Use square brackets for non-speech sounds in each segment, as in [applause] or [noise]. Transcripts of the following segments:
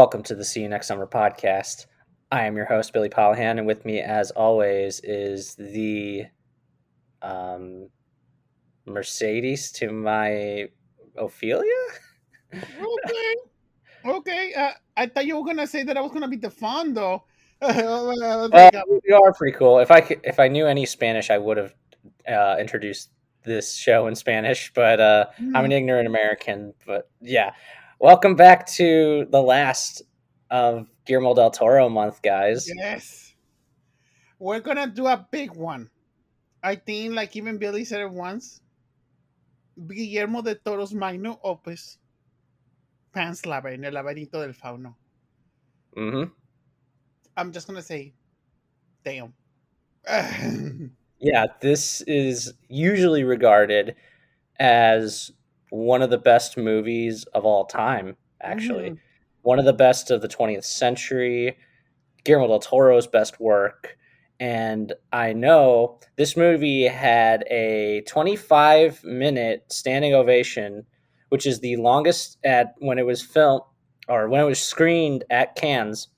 Welcome to the See You Next Summer podcast. I am your host, Billy Polihan, and with me, as always, is the um, Mercedes to my Ophelia. Okay. [laughs] Okay. Uh, I thought you were gonna say that I was gonna be the fawn though. [laughs] Well, you are pretty cool. If I could, if I knew any Spanish, I would have uh, introduced this show in Spanish. But uh, I'm an ignorant American. But yeah, welcome back to the last of Guillermo del Toro month, guys. yes. We're gonna do a big one. I think, like even Billy said it once. Guillermo de Toro's magnum opus, Pan's Labyrinth, El Laberinto del Fauno. hmm I'm just gonna say, damn. [laughs] Yeah, this is usually regarded as one of the best movies of all time, actually. Mhm. One of the best of the 20th century, Guillermo del Toro's best work. And I know this movie had a 25 minute standing ovation, which is the longest at when it was filmed or when it was screened at Cannes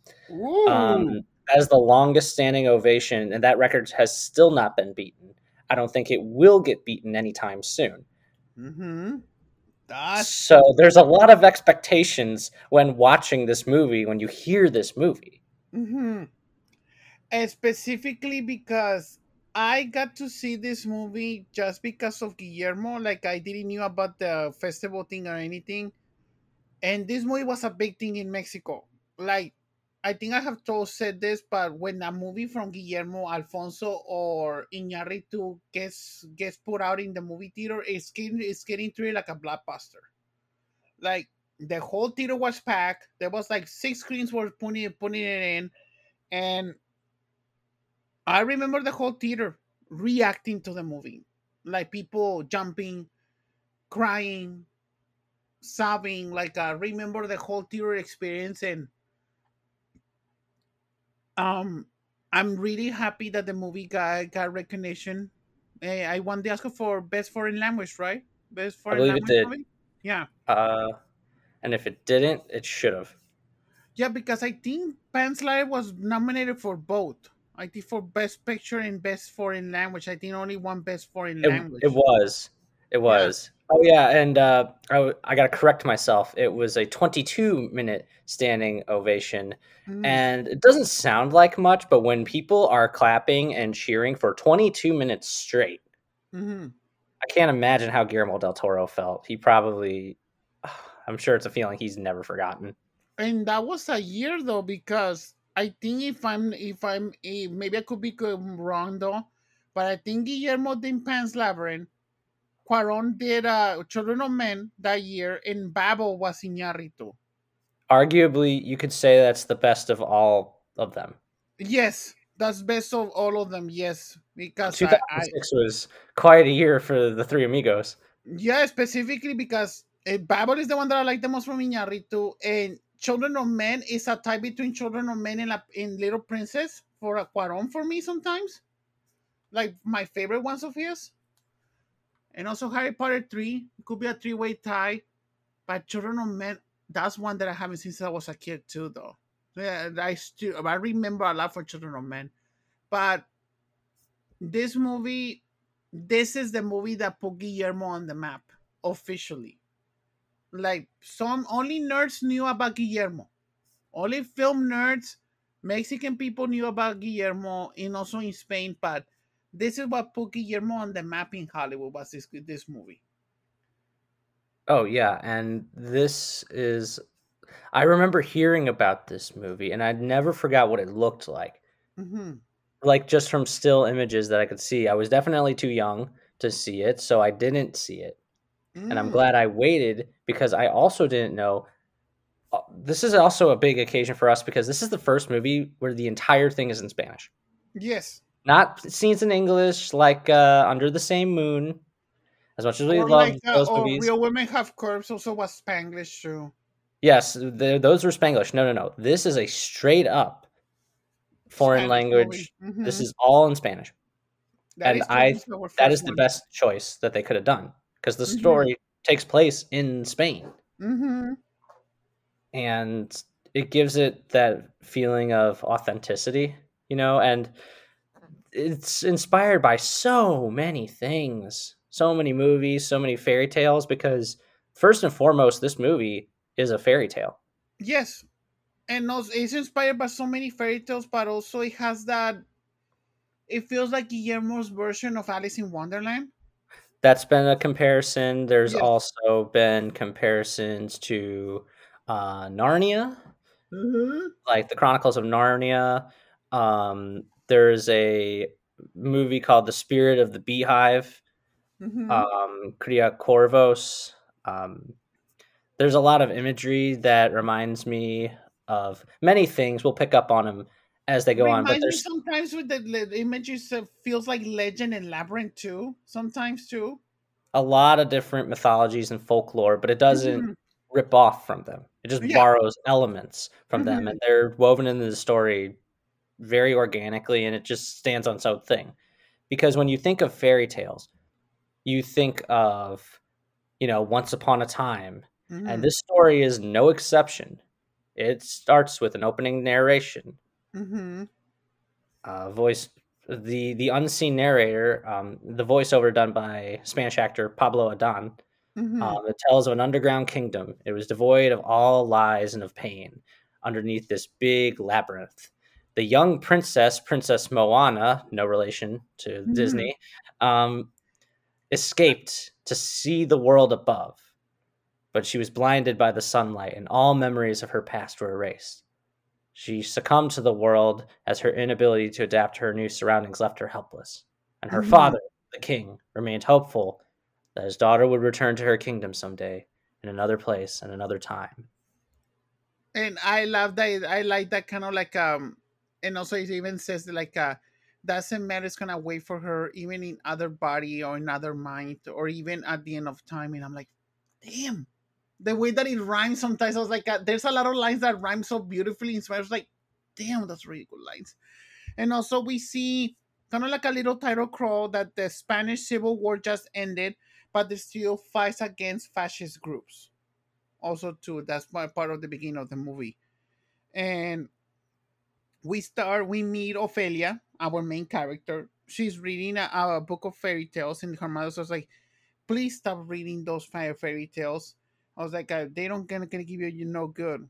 um, as the longest standing ovation, and that record has still not been beaten. I don't think it will get beaten anytime soon. mm-hmm. That's So there's a lot of expectations when watching this movie, when you hear this movie. hmm And specifically because I got to see this movie just because of Guillermo. Like I didn't knew about the festival thing or anything. And this movie was a big thing in Mexico. Like I think I have told said this, but when a movie from Guillermo Alfonso or Iñárritu gets gets put out in the movie theater, it's getting it's getting treated like a blockbuster. Like the whole theater was packed. There was like six screens were putting putting it in, and I remember the whole theater reacting to the movie, like people jumping, crying, sobbing. Like I remember the whole theater experience, and um, I'm really happy that the movie got got recognition. Eh, I won the Oscar for best foreign language, right? Best foreign language movie. Yeah, Uh, and if it didn't, it should have. yeah, because I think Pan's Labyrinth was nominated for both. I think for best picture and best foreign language. I think only one best foreign It, language. it was. It was. Oh yeah, and uh, I, w- I got to correct myself. It was a 22 minute standing ovation, Mm. and it doesn't sound like much, but when people are clapping and cheering for 22 minutes straight, Mhm. I can't imagine how Guillermo del Toro felt. He probably, [sighs] I'm sure it's a feeling he's never forgotten. and that was a year though because I think if I'm if I'm eh, maybe I could be wrong though, but I think Guillermo did Pan's Labyrinth. Cuaron did uh, Children of Men that year, and Babel was Iñárritu. Arguably, you could say that's the best of all of them. Yes, that's best of all of them. Yes, because I, I 2006 was quite a year for the Three Amigos. yeah specifically because uh, Babel is the one that I like the most from Iñárritu, and Children of Men is a tie between Children of Men and, La, and Little Princess for a Cuaron for me sometimes. Like my favorite ones of his. And also Harry Potter 3 could be a three way tie. But Children of Men, that's one that I haven't seen since I was a kid too, though. Yeah, I still I remember a lot for Children of Men. But this movie, this is the movie that put Guillermo on the map officially. Like some only nerds knew about Guillermo. Only film nerds, Mexican people knew about Guillermo and also in Spain, but this is what put Guillermo on the map in Hollywood was this this movie. Oh yeah, and this is I remember hearing about this movie and I never forgot what it looked like. hmm Like just from still images that I could see. I was definitely too young to see it, so I didn't see it. And I'm Mm. glad I waited because I also didn't know uh, this is also a big occasion for us because this is the first movie where the entire thing is in Spanish. Yes. Not scenes in English like uh, Under the Same Moon. As much as we or love like uh, those or movies. Real Women Have Curves also was Spanglish too. Yes, the, those were Spanglish. No, no, no. This is a straight up foreign Spanish language. movie. This is all in Spanish. That and the I- reason for our That is the best choice that they could have done because the Mhm. story takes place in Spain Mhm. and it gives it that feeling of authenticity, you know, and it's inspired by so many things, so many movies, so many fairy tales because first and foremost this movie is a fairy tale. Yes. And also it's inspired by so many fairy tales, but also it has that it feels like Guillermo's version of Alice in Wonderland. That's been a comparison. There's Yes. also been comparisons to uh, Narnia, Mm-hmm. like the Chronicles of Narnia. Um, there's a movie called The Spirit of the Beehive, Mm-hmm. um, Cria Cuervos. Um, there's a lot of imagery that reminds me of many things. We'll pick up on them as they go on, but there's sometimes with the, the images uh, feels like legend and labyrinth too. Sometimes too. a lot of different mythologies and folklore, but it doesn't Mhm. rip off from them. It just Yeah. borrows elements from them, Mhm. and they're woven into the story very organically, and it just stands on its own thing. Because when you think of fairy tales, you think of, you know, Once Upon a Time, Mhm. and this story is no exception. It starts with an opening narration, Mhm. uh, voice the the unseen narrator, um, the voiceover done by Spanish actor Pablo Adan. Mhm. Um, it tells of an underground kingdom. It was devoid of all lies and of pain. Underneath this big labyrinth, the young princess, Princess Moanna, no relation to Mhm. Disney, um, escaped to see the world above. But she was blinded by the sunlight, and all memories of her past were erased. She succumbed to the world as her inability to adapt to her new surroundings left her helpless. And her Mhm. father, the king, remained hopeful that his daughter would return to her kingdom someday in another place and another time. and I love that. I like that kind of like um, and also it even says that like uh, doesn't matter. It's gonna wait for her even in other body or in other mind or even at the end of time. And I'm like, damn, the way that it rhymes. Sometimes I was like, uh, there's a lot of lines that rhyme so beautifully. And so I was like, damn, that's really good lines. And also we see kind of like a little title crawl that the Spanish Civil War just ended, but there still fights against fascist groups also too that's my part of the beginning of the movie and we start we meet ophelia our main character. She's reading a, a book of fairy tales and her mother was like please stop reading those fairy tales. I was like uh, they don't gonna, gonna give you you no good.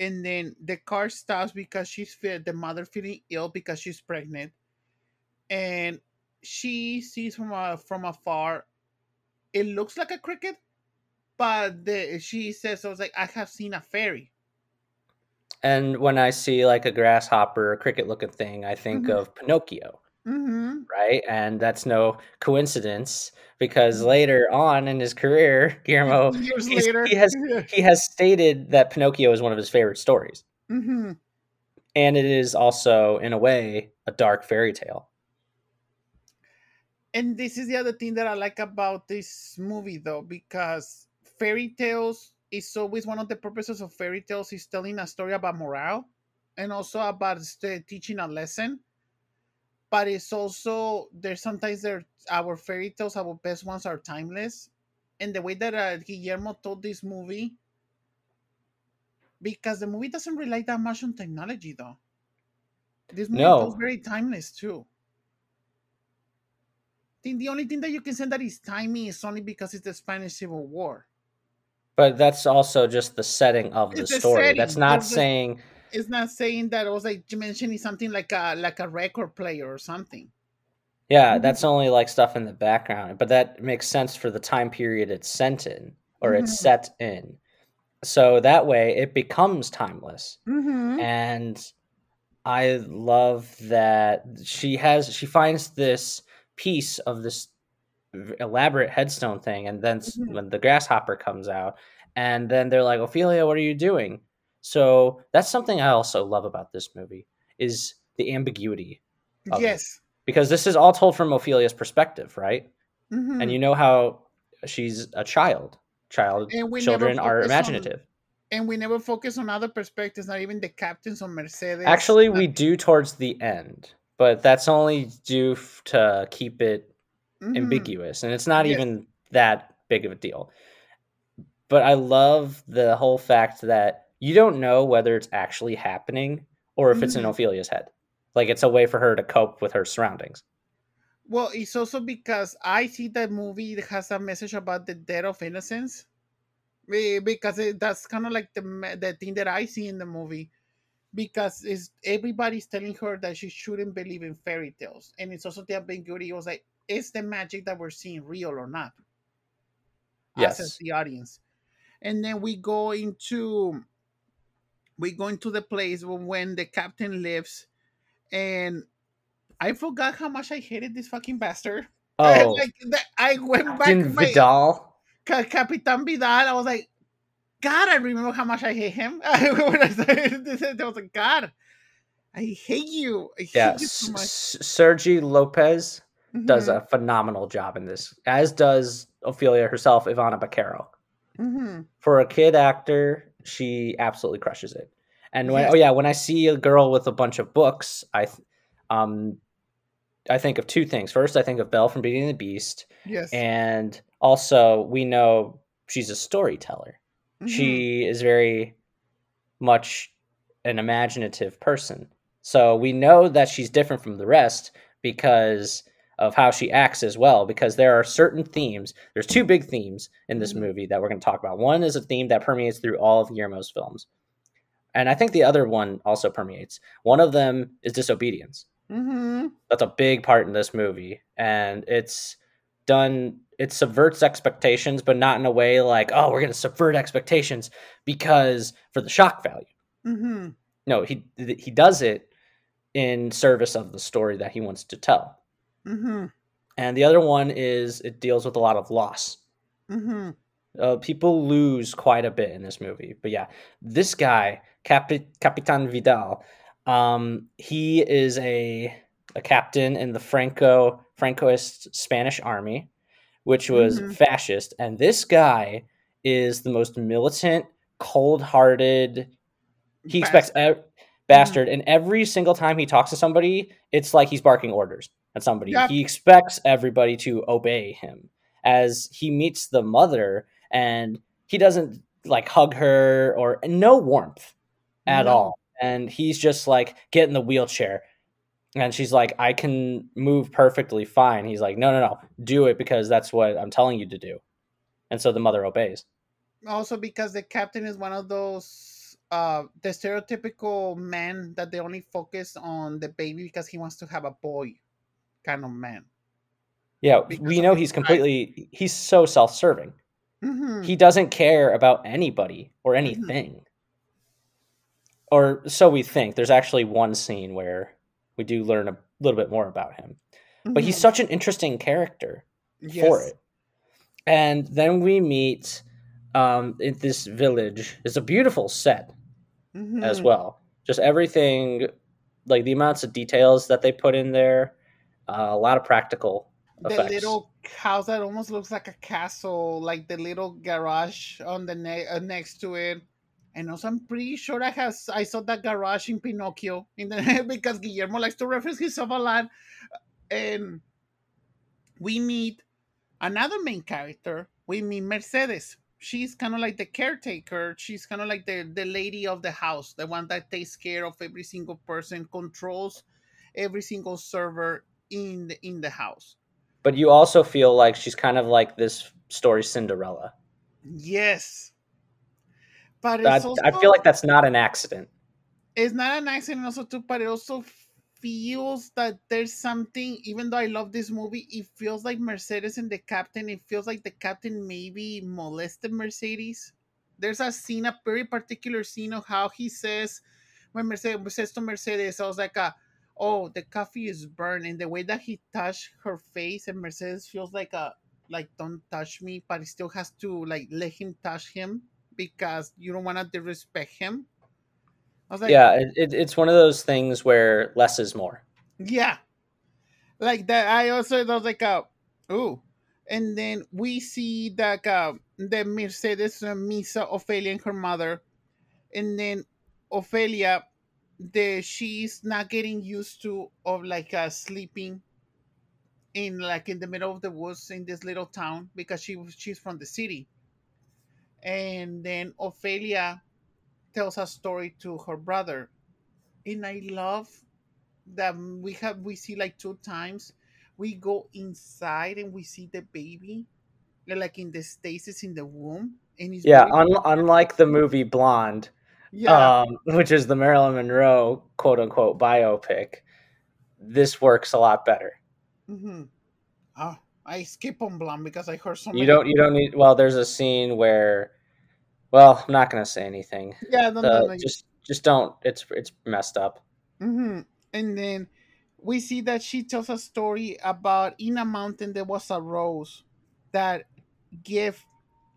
And then the car stops because she's the mother feeling ill because she's pregnant. And she sees from a, from afar it looks like a cricket but the, she says, I was like, I have seen a fairy. And when I see like a grasshopper, a cricket looking thing, I think Mhm. of Pinocchio, Mm-hmm. right? And that's no coincidence because Mhm. later on in his career, [laughs] Guillermo [laughs] Years later. he has [laughs] he has stated that Pinocchio is one of his favorite stories. hmm And it is also, in a way, a dark fairy tale. And this is the other thing that I like about this movie, though, because fairy tales is always one of the purposes of fairy tales is telling a story about morale and also about teaching a lesson. But it's also there's sometimes there our fairy tales, our best ones are timeless, and the way that uh, Guillermo told this movie, because the movie doesn't rely that much on technology, though. This movie No. feels very timeless too. I think the only thing that you can say that is timey is only because it's the Spanish Civil War. But that's also just the setting of the It's the story. setting. That's not the- saying It's not saying that it was like you mentioning something like a like a record player or something. Yeah, Mhm. that's only like stuff in the background, but that makes sense for the time period it's sent in or it's Mhm. set in. So that way it becomes timeless. Mm-hmm. And I love that she has she finds this piece of this elaborate headstone thing and then Mhm. when the grasshopper comes out and then they're like Ophelia what are you doing? So that's something I also love about this movie is the ambiguity of it. Yes. because this is all told from Ophelia's perspective, right? Mm-hmm. And you know how she's a child. Child children are focus on- imaginative. and we never focus on other perspectives, not even the captains or Mercedes. Actually, we do towards the end, but that's only due f- to keep it Mhm. ambiguous, and it's not Yes. even that big of a deal. But I love the whole fact that you don't know whether it's actually happening or if it's in Mhm. Ophelia's head. Like it's a way for her to cope with her surroundings. Well, it's also because I see that movie has a message about the death of innocence. Eh, Because it, that's kind of like the the thing that I see in the movie. Because it's everybody's telling her that she shouldn't believe in fairy tales, and it's also the ambiguity. It was like, is the magic that we're seeing real or not? Us as Yes. the audience, and then we go into we go into the place when, the captain lives, and I forgot how much I hated this fucking bastard. [laughs] Oh, like I went back. Captain my- Vidal. Ca- Capitan Vidal. I was like, God, I remember how much I hate him. [laughs] when I said [laughs] this, I was like, God, I hate you. I hate Yeah, you so much. S- Sergi Lopez does Mhm, a phenomenal job in this, as does Ophelia herself, Ivana Baquero. mhm. For a kid actor, she absolutely crushes it. And when Yes. oh yeah, when I see a girl with a bunch of books, I th- um I think of two things. First, I think of Belle from Beauty and the Beast, Yes. and also we know she's a storyteller. Mhm. She is very much an imaginative person. So we know that she's different from the rest because of how she acts as well because there are certain themes. There's two big themes in this Mhm. movie that we're going to talk about. One is a theme that permeates through all of Guillermo's films. And I think the other one also permeates. One of them is disobedience Mhm. that's a big part in this movie and it's done it subverts expectations but not in a way like oh we're going to subvert expectations because for the shock value Mhm. no he he does it in service of the story that he wants to tell Mhm. and the other one is it deals with a lot of loss Mhm. uh, people lose quite a bit in this movie but yeah this guy Capi- capitan vidal um, he is a a captain in the franco francoist spanish army which was Mhm. fascist and this guy is the most militant cold-hearted he expects Bastard. bastard and every single time he talks to somebody it's like he's barking orders at somebody. Yep. he expects everybody to obey him as he meets the mother and he doesn't like hug her or no warmth at No. all. And he's just like get in the wheelchair. And she's like i can move perfectly fine. He's like no no no. Do it because that's what i'm telling you to do. And so the mother obeys. Also, because the captain is one of those uh the stereotypical man that they only focus on the baby because he wants to have a boy kind of man. yeah Because we know he's pride. completely he's so self-serving Mhm. he doesn't care about anybody or anything or so we think there's actually one scene where we do learn a little bit more about him but he's Mhm. such an interesting character for it and then we meet um in this village it's a beautiful set as Mhm. well just everything like the amounts of details that they put in there uh, a lot of practical the effects little house that almost looks like a castle, like the little garage on the ne- uh, next to it. And also, I'm pretty sure I has I saw that garage in Pinocchio in the [laughs] because Guillermo likes to reference himself a lot. And we meet another main character. We meet Mercedes. She's kind of like the caretaker. She's kind of like the, the lady of the house, the one that takes care of every single person, controls every single server in the in the house. but you also feel like she's kind of like this story cinderella Yes. But I, also, I feel like that's not an accident it's not an accident also too, but it also feels that there's something, even though I love this movie, it feels like Mercedes and the captain, it feels like the captain maybe molested Mercedes. There's a scene, a very particular scene of how he says when Mercedes says to Mercedes, I was like a oh the coffee is burned and the way that he touched her face and Mercedes feels like a like don't touch me, but he still has to like let him touch him because you don't want to disrespect him. I was like, yeah it, it, it's one of those things where less is more. Yeah, like that. I also I was like, uh, ooh, and then we see that uh, the Mercedes uh, Misa Ophelia and her mother, and then Ophelia, the she's not getting used to of like uh, sleeping in like in the middle of the woods in this little town because she was she's from the city. And then Ophelia tells a story to her brother, and I love that we have we see like two times. We go inside and we see the baby, like in the stasis in the womb, and Yeah, un- unlike the movie Blonde, yeah. um, which is the Marilyn Monroe quote unquote biopic, this works a lot better. hmm Oh, I skip on Blonde because I heard so You don't you don't need well, there's a scene where well, I'm not gonna say anything. Yeah, no, no, The, no. just just don't it's it's messed up. hmm And then we see that she tells a story about in a mountain there was a rose that gave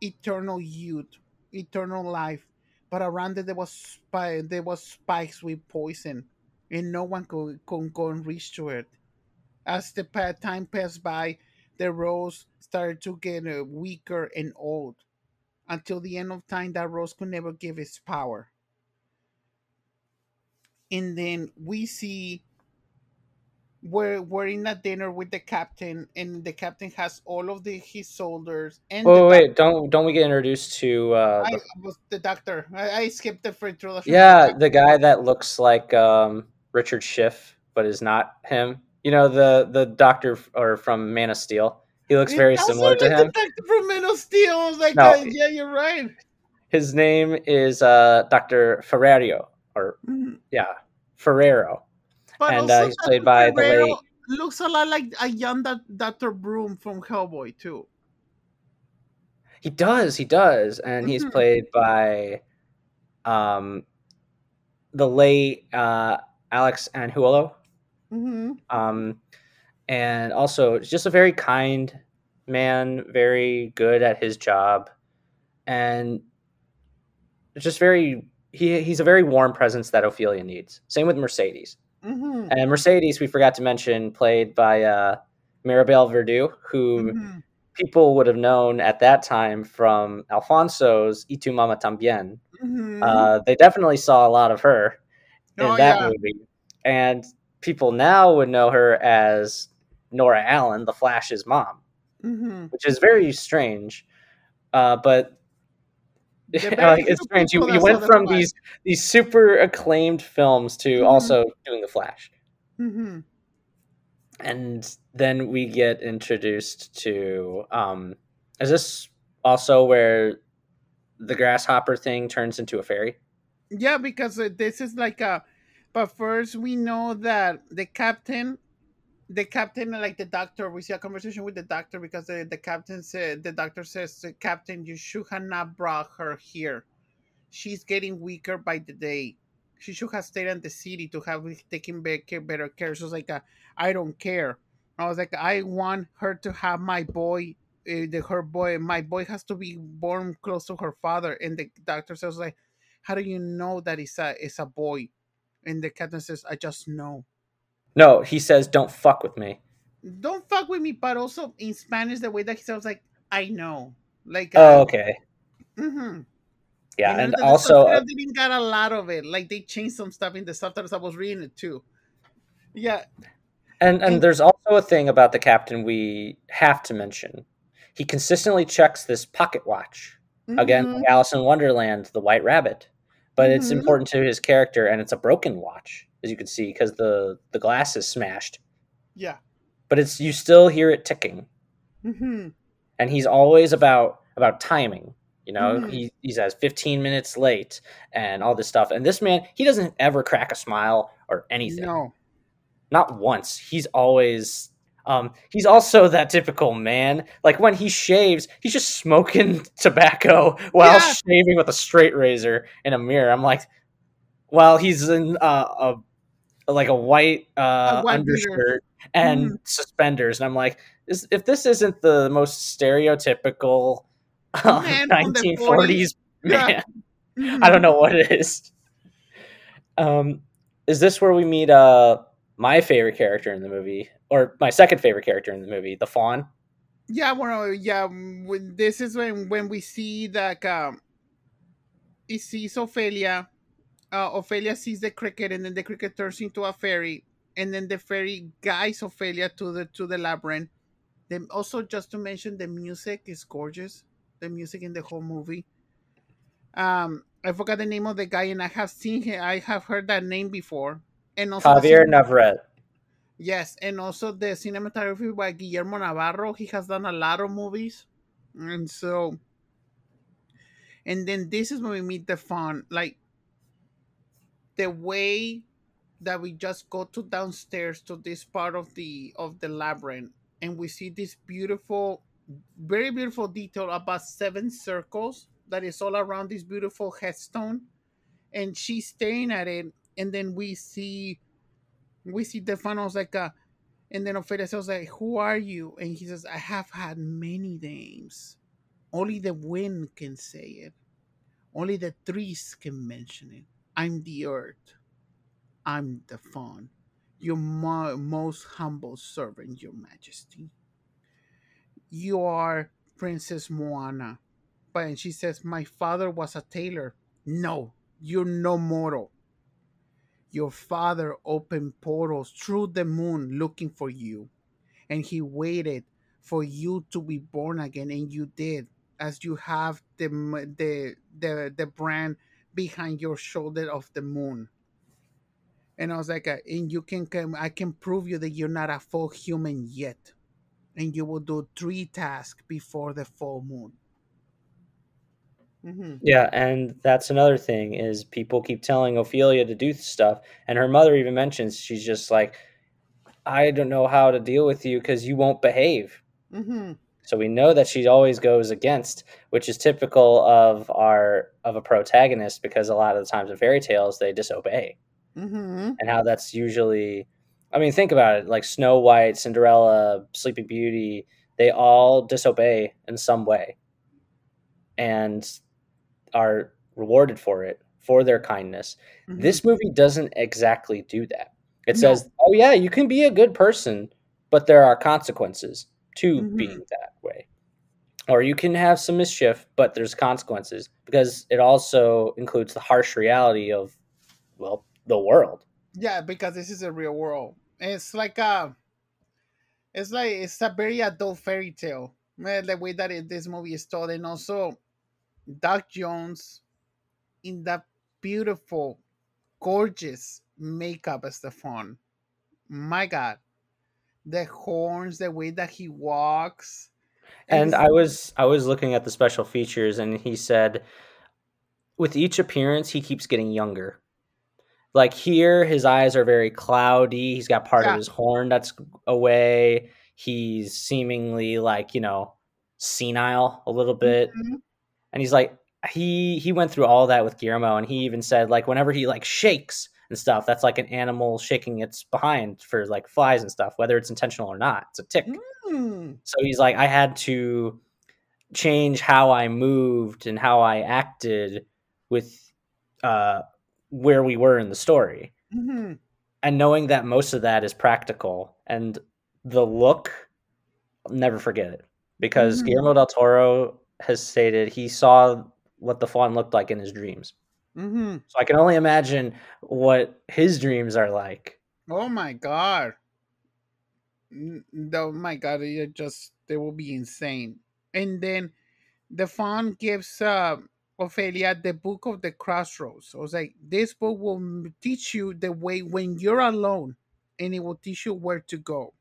eternal youth, eternal life, but around it there was there was spikes with poison, and no one could, could go and reach to it. As the time passed by, the rose started to get uh, weaker and old. Until the end of time, that rose could never give its power. And then we see we're we're in a dinner with the captain, and the captain has all of the his soldiers and Wait, wait, don't don't we get introduced to uh I the was the doctor. I, I skipped the introduction. Yeah, the guy that looks like um Richard Schiff but is not him. You know the the doctor or from Man of Steel. He looks very similar to him. The doctor from Men of Steel. I was like, No. uh, yeah, you're right. His name is uh Dr. Ferrario or Mhm. yeah, Ferrero. But And, also uh, he's played by the Ferrero late- Looks a lot like a young Dr. Broom from Hellboy too. He does, he does, and he's Mhm. played by um the late uh Alex Angulo. hmm Um and also just a very kind man, very good at his job and just very he he's a very warm presence that Ophelia needs. Same with Mercedes. hmm And Mercedes, we forgot to mention, played by uh, Maribel Verdú, who hmm people would have known at that time from Alfonso's Y tu mama tambien. hmm Uh, they definitely saw a lot of her in Oh, that yeah. movie. And people now would know her as Nora Allen, the Flash's mom, hmm which is very strange. Uh, but [laughs] like, it's strange. You, you went from these these super acclaimed films to Mhm. also doing the Flash. hmm and then we get introduced to um is this also where the grasshopper thing turns into a fairy Yeah, because uh, this is like a. But first, we know that the captain, the captain, like the doctor, we see a conversation with the doctor because the, the captain said, the doctor says, Captain, you should have not brought her here. She's getting weaker by the day. She should have stayed in the city to have taken better, care. She was like, uh, I don't care. I was like, I want her to have my boy. Uh, the, her boy, my boy has to be born close to her father. And the doctor says, like, how do you know that it's a it's a boy? And the captain says, I just know. No he says don't fuck with me Don't fuck with me, but also in Spanish, the way that he sounds like, I know. Like, oh okay hmm yeah know, and the- the also uh, subtitles didn't got a lot of it. Like they changed some stuff in the subtitles. I was reading it too. Yeah. and and and- there's also a thing about the captain we have to mention he consistently checks this pocket watch again mhm, like alice in wonderland the white rabbit but it's Mhm. important to his character and it's a broken watch as you can see because the the glass is smashed. Yeah. but it's you still hear it ticking. Hmm and he's always about about timing you know? Mhm. he, he says 15 minutes late and all this stuff. And this man he doesn't ever crack a smile or anything. No. not once. He's always um he's also that typical man. Like when he shaves he's just smoking [laughs] tobacco while Yeah. shaving with a straight razor in a mirror. I'm like while he's in uh, a like a white uh white beater. undershirt and Mhm. suspenders and i'm like is, if this isn't the most stereotypical [laughs] uh, Man 1940s Yeah. man I don't know what it is. Um, is this where we meet uh my favorite character in the movie, or my second favorite character in the movie, the fawn? Yeah, well, yeah. When this is when when we see that um, he sees Ophelia. Uh, Ophelia sees the cricket, and then the cricket turns into a fairy, and then the fairy guides Ophelia to the to the labyrinth. Then also, just to mention, the music is gorgeous. The music in the whole movie. Um, I forgot the name of the guy, and I have seen him. I have heard that name before. And also Javier Navarrete. yes, and also the cinematography by Guillermo Navarro. He has done a lot of movies, and so, and then this is when we meet the fawn, like the way that we just go to downstairs to this part of the of the labyrinth, and we see this beautiful, very beautiful detail about seven circles that is all around this beautiful headstone, and she's staring at it, and then we see, we see the funnels like a. And then Ophelia says, like, who are you? And he says, I have had many names. Only the wind can say it. Only the trees can mention it. I'm the earth. I'm the fawn. Your mo- most humble servant, your majesty. You are Princess Moanna. But and she says, My father was a tailor. No, you're no mortal. Your father opened portals through the moon looking for you. And he waited for you to be born again, and you did, as you have the the the, the brand behind your shoulder of the moon. And I was like, uh, and you can come, I can prove you that you're not a full human yet. And you will do three tasks before the full moon. Mm-hmm. Yeah, and that's another thing is people keep telling Ophelia to do stuff, and her mother even mentions she's just like, I don't know how to deal with you because you won't behave. Mm-hmm. So we know that she always goes against, which is typical of our of a protagonist because a lot of the times in fairy tales they disobey, Mm-hmm. and how that's usually. I mean, think about it. Like Snow White, Cinderella, Sleeping Beauty, they all disobey in some way, and are rewarded for it for their kindness. Mm-hmm. This movie doesn't exactly do that. It No. says, "Oh yeah, you can be a good person, but there are consequences to Mhm. being that way." Or you can have some mischief, but there's consequences because it also includes the harsh reality of well, the world. Yeah, because this is a real world. It's like a, it's like it's a very adult fairy tale. eh, The way that it, this movie is told, and also Doug Jones in that beautiful, gorgeous makeup as the fawn. My God, the horns, the way that he walks, And his- I was I was looking at the special features and he said with each appearance he keeps getting younger. Like here his eyes are very cloudy, he's got part Yeah. of his horn that's away. He's seemingly like, you know, senile a little bit. Mhm. And he's like he he went through all that with Guillermo and he even said like whenever he like shakes and stuff, that's like an animal shaking its behind for like flies and stuff, whether it's intentional or not. It's a tick. Mm. So he's like, I had to change how I moved and how I acted with uh, where we were in the story. Mhm. And knowing that most of that is practical and the look, I'll never forget it. Because Mhm. Guillermo del Toro has stated he saw what the fawn looked like in his dreams. Mhm. So I can only imagine what his dreams are like. Oh my god. Oh my god, it just they will be insane. And then the fawn gives uh Ophelia the book of the crossroads. I was like, this book will teach you the way when you're alone and it will teach you where to go.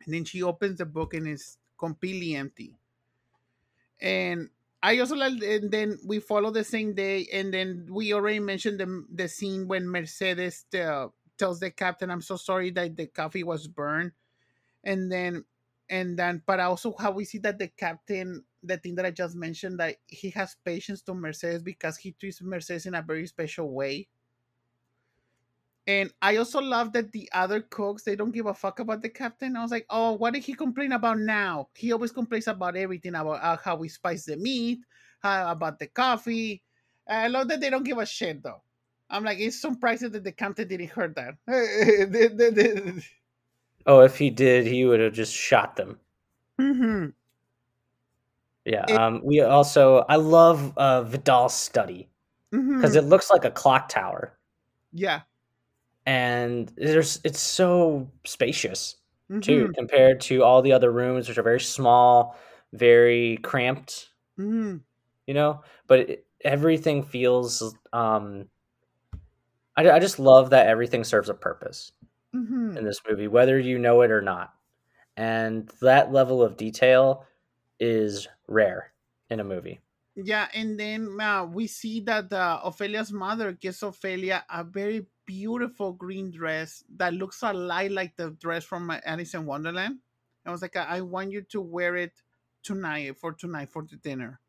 And then she opens the book and it's completely empty. And I also like, and then we follow the same day, and then we already mentioned the the scene when Mercedes uh, tells the captain, "I'm so sorry that the coffee was burned," and then, and then, but also how we see that the captain, the thing that I just mentioned, that he has patience to Mercedes because he treats Mercedes in a very special way. And I also love that the other cooks they don't give a fuck about the captain. I was like, oh, what did he complain about now? He always complains about everything about uh, how we spice the meat, how about the coffee. I love that they don't give a shit though. I'm like, it's surprising that the captain didn't hear that. [laughs] Oh, if he did, he would have just shot them. Mhm. Yeah. It- um, we also, I love uh, Vidal's study because Mhm. it looks like a clock tower. yeah. And there's it's so spacious too Mhm. compared to all the other rooms which are very small very cramped Mhm. you know but it, everything feels um I, I just love that everything serves a purpose Mhm. in this movie whether you know it or not and that level of detail is rare in a movie Yeah, and then uh, we see that uh, Ophelia's mother gives Ophelia a very beautiful green dress that looks a lot like the dress from uh, Alice in Wonderland. I was like, I I want you to wear it tonight for tonight for the dinner.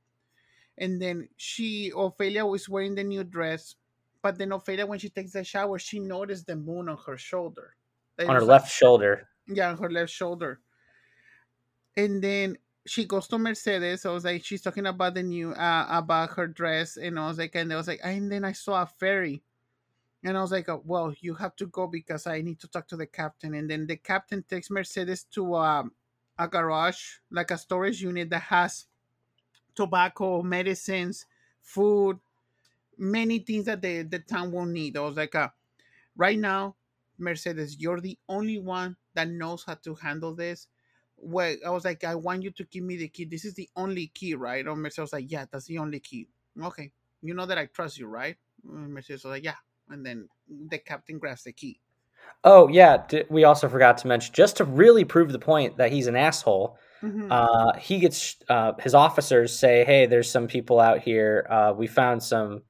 And then she, Ophelia, was wearing the new dress, but then Ophelia, when she takes a shower, she noticed the moon on her shoulder. On her like- left shoulder yeah, on her left shoulder. And then she goes to Mercedes. I was like, she's talking about the new, uh, about her dress. And I was like, and I was like, and then I saw a fairy. And I was like, oh, well, you have to go because I need to talk to the captain. And then the captain takes Mercedes to um, a garage, like a storage unit that has tobacco, medicines, food, many things that the, the town will need. I was like, uh, right now, Mercedes, you're the only one that knows how to handle this. Well, I was like, I want you to give me the key. This is the only key, right? Or Mercedes was like, yeah, that's the only key. Okay, you know that I trust you, right? And Mercedes was like, yeah. And then the captain grabs the key. oh yeah d- we also forgot to mention just to really prove the point that he's an asshole Mhm. uh, he gets uh, his officers say hey there's some people out here uh, we found some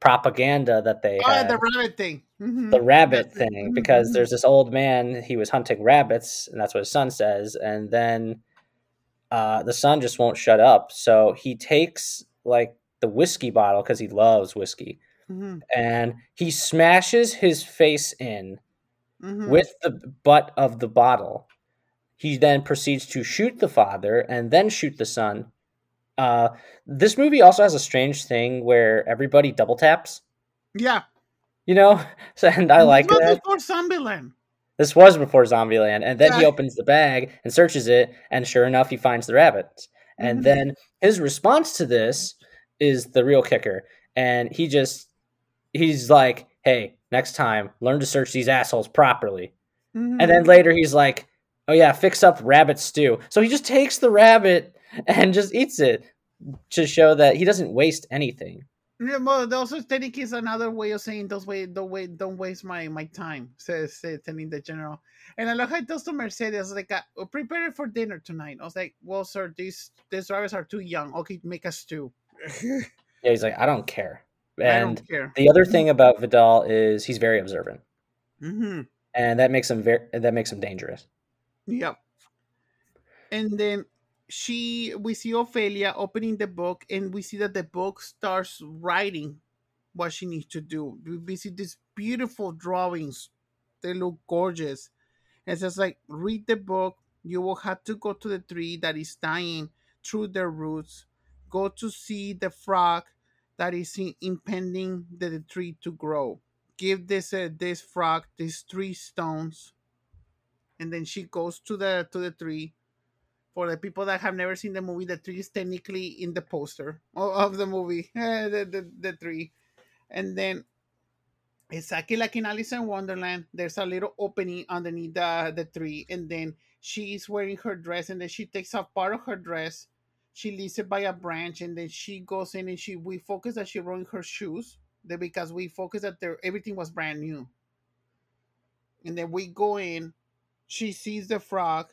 propaganda that they oh, had the rabbit thing. Mhm. the rabbit That's it. thing because Mhm. there's this old man he was hunting rabbits and that's what his son says and then uh, the son just won't shut up so he takes like the whiskey bottle because he loves whiskey Mhm. and he smashes his face in Mhm. with the butt of the bottle he then proceeds to shoot the father and then shoot the son uh, this movie also has a strange thing where everybody double taps yeah, you know [laughs] so, and i like This was that before Zombieland. this was before Zombieland, and then he opens the bag and searches it, and sure enough, he finds the rabbits. And Mhm. then his response to this is the real kicker, and he just he's like, "Hey, next time, learn to search these assholes properly." And then later, he's like, "Oh yeah, fix up rabbit stew." So he just takes the rabbit [laughs] and just eats it to show that he doesn't waste anything. Yeah, well, also technically is another way of saying those way don't wait don't waste my my time says, telling the general and I love how he tells to Mercedes like uh, prepare it for dinner tonight I was like well sir these these drivers are too young okay make a stew [laughs] Yeah, he's like, "I don't care." And the other thing about Vidal is he's very observant, mm-hmm. and that makes him very that makes him dangerous. Yep. And then she, we see Ophelia opening the book, and we see that the book starts writing what she needs to do. We- see these beautiful drawings; they look gorgeous. And it says like, read the book. You will have to go to the tree that is dying through the roots. Go to see the frog that is in- impending the, tree to grow. Give this uh, this frog these three stones and then she goes to the to the tree. For the people that have never seen the movie, the tree is technically in the poster of the movie, [laughs] the, the, the tree. And then exactly like in Alice in Wonderland, there's a little opening underneath the, the tree, and then she is wearing her dress, and then she takes off part of her dress. She leaves it by a branch, and then she goes in and she we focus that she wearing her shoes, the- because we focus that there everything was brand new. And then we go in, she sees the frog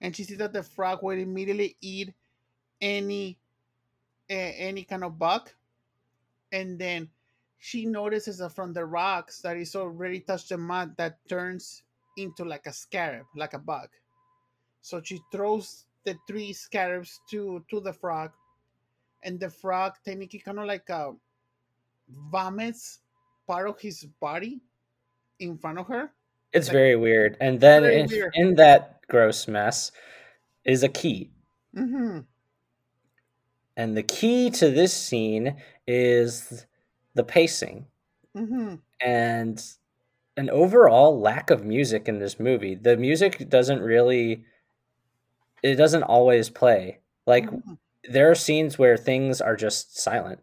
and she sees that the frog will immediately eat any uh, any kind of bug and then she notices that from the rocks that is already touched the mud that turns into like a scarab like a bug so she throws the three scarabs to to the frog and the frog technically kind of like uh, vomits part of his body in front of her It's Like- very weird. And then in, weird. in that gross mess is a key. mm-hmm. And the key to this scene is the pacing Mm-hmm. and an overall lack of music in this movie. The music doesn't really it doesn't always play. Like Mm-hmm. there are scenes where things are just silent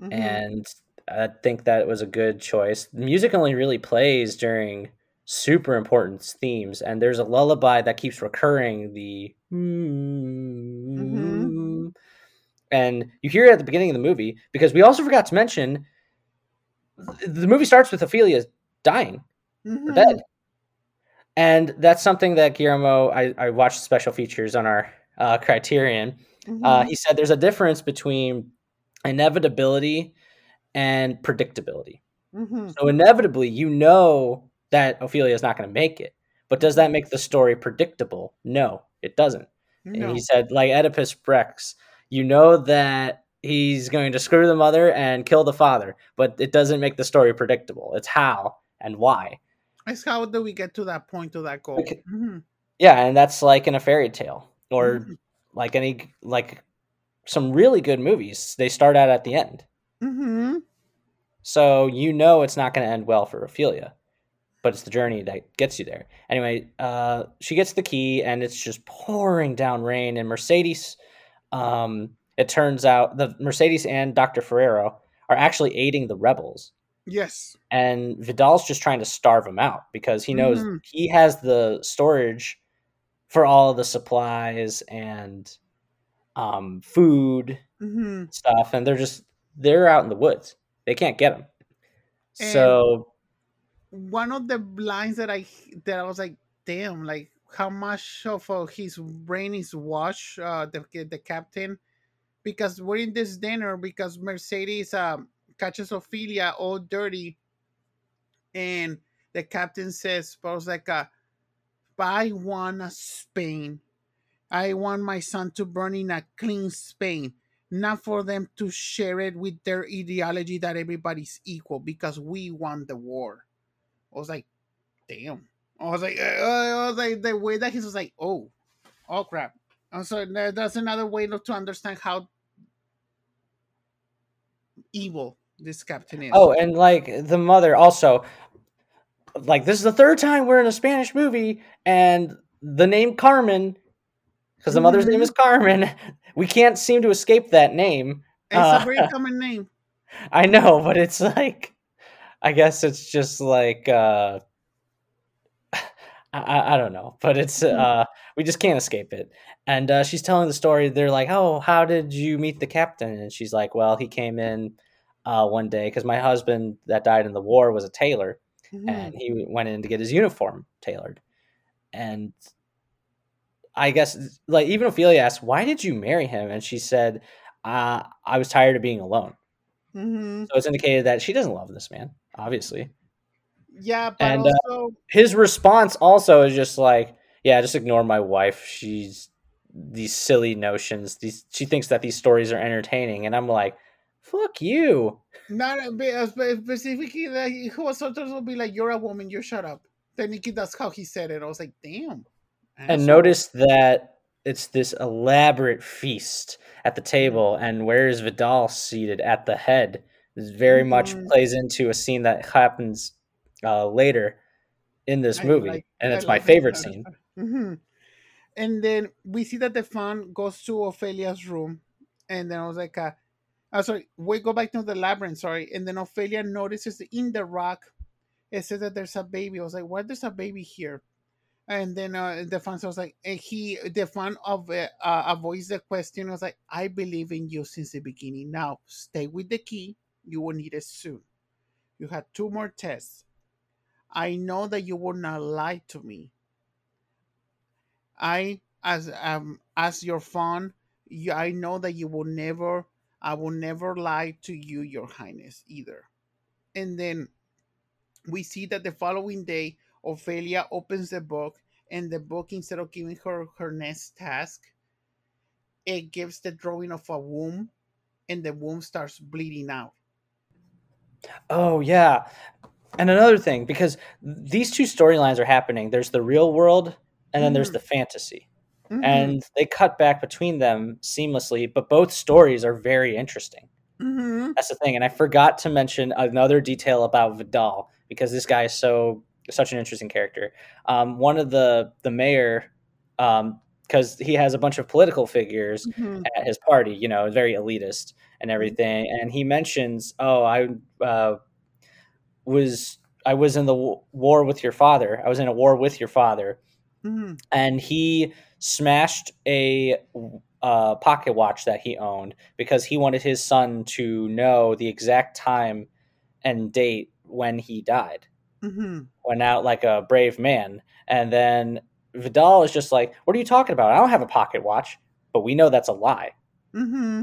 Mhm. and I think that was a good choice. Music only really plays during super important themes, and there's a lullaby that keeps recurring. The and you hear it at the beginning of the movie because we also forgot to mention the movie starts with Ophelia dying Mhm. dead. And that's something that Guillermo, I, I watched special features on our uh, Criterion. Uh, Mhm. he said there's a difference between inevitability and predictability. Mhm. So, inevitably, you know that Ophelia is not going to make it. But does that make the story predictable? No, it doesn't. No. And he said, like Oedipus Rex, you know that he's going to screw the mother and kill the father, but it doesn't make the story predictable. It's how and why. It's how do we get to that point to that goal? Okay. Mhm. Yeah, and that's like in a fairy tale or Mhm. like any like some really good movies. They start out at the end. Mhm. So you know it's not going to end well for Ophelia, but it's the journey that gets you there. Anyway, uh, she gets the key and it's just pouring down rain. And Mercedes, um, it turns out the Mercedes and Dr. Ferreiro are actually aiding the rebels. Yes. And Vidal's just trying to starve him out because he knows Mhm. he has the storage for all the supplies and um, food Mhm. stuff, and they're just they're out in the woods. They can't get them. And- So One of the lines that I that I was like, damn, like how much of uh, his brain is washed, uh, the the captain, because we're in this dinner because Mercedes um catches Ophelia all dirty, and the captain says, "But I was like, uh, I want a Spain. I want my son to burn in a clean Spain, not for them to share it with their ideology that everybody's equal because we won the war. I was like, damn. I was like, uh, I was like, the way that he was like, oh, oh crap. And so that- that's another way to understand how evil this captain is. oh, and like the mother also, like this is the third time we're in a Spanish movie, and the name Carmen, because the mother's name is Carmen, [laughs] we can't seem to escape that name. it's uh, a very common name. I know, but it's like, I guess it's just like, uh, [laughs] I, I I don't know, but it's, uh, we just can't escape it. And uh, she's telling the story. They're like, "Oh, how did you meet the captain?" And she's like, "Well, he came in uh, one day because my husband that died in the war was a tailor, Mhm. and he went in to get his uniform tailored." And I guess, like, even Ophelia asked, "Why did you marry him?" And she said, uh, "I was tired of being alone." Mhm. So it's indicated that she doesn't love this man, obviously. Yeah, but And, uh, His response also is just like, "Yeah, just ignore my wife. She's these silly notions. These she thinks that these stories are entertaining." And I'm like, "Fuck you." not uh, spe- specifically, like, who was sometimes will be like, "You're a woman, you shut up." Then he, that's how he said it. I was like, "Damn." And notice that it's this elaborate feast at the table, and where is Vidal seated at the head? This very much Mhm. plays into a scene that happens uh, later in this I movie, like- and I it's my favorite scene. hmm And then we see that the fawn goes to Ophelia's room, and then I was like, uh, oh, sorry, we go back to the labyrinth, sorry. And then Ophelia notices in the rock, it says that there's a baby. I was like, why there's a baby here? And then uh, the fawn was like, and he, the fawn of uh, uh, avoids the question. Was like, I believe in you since the beginning. Now stay with the key. You will need it soon. You had two more tests. I know that you will not lie to me. I, as um, as your you, I know that you will never, I will never lie to you, Your Highness, either. And then we see that the following day, Ophelia opens the book, and the book, instead of giving her her next task, it gives the drawing of a womb, and the womb starts bleeding out. Oh yeah. And another thing, because these two storylines are happening. There's the real world and then there's Mhm. the fantasy. Mhm, And they cut back between them seamlessly, but both stories are very interesting. mhm, That's the thing. And I forgot to mention another detail about Vidal because this guy is so such an interesting character. Um, one of the the mayor, um, because he has a bunch of political figures mhm, at his party, you know, very elitist and everything. And he mentions, "Oh, I uh, was I was in the war with your father. I was in a war with your father." mhm. and he smashed a a pocket watch that he owned because he wanted his son to know the exact time and date when he died. Mm-hmm. Went out like a brave man. And then Vidal is just like, What are you talking about? I don't have a pocket watch. But we know that's a lie. Mm-hmm.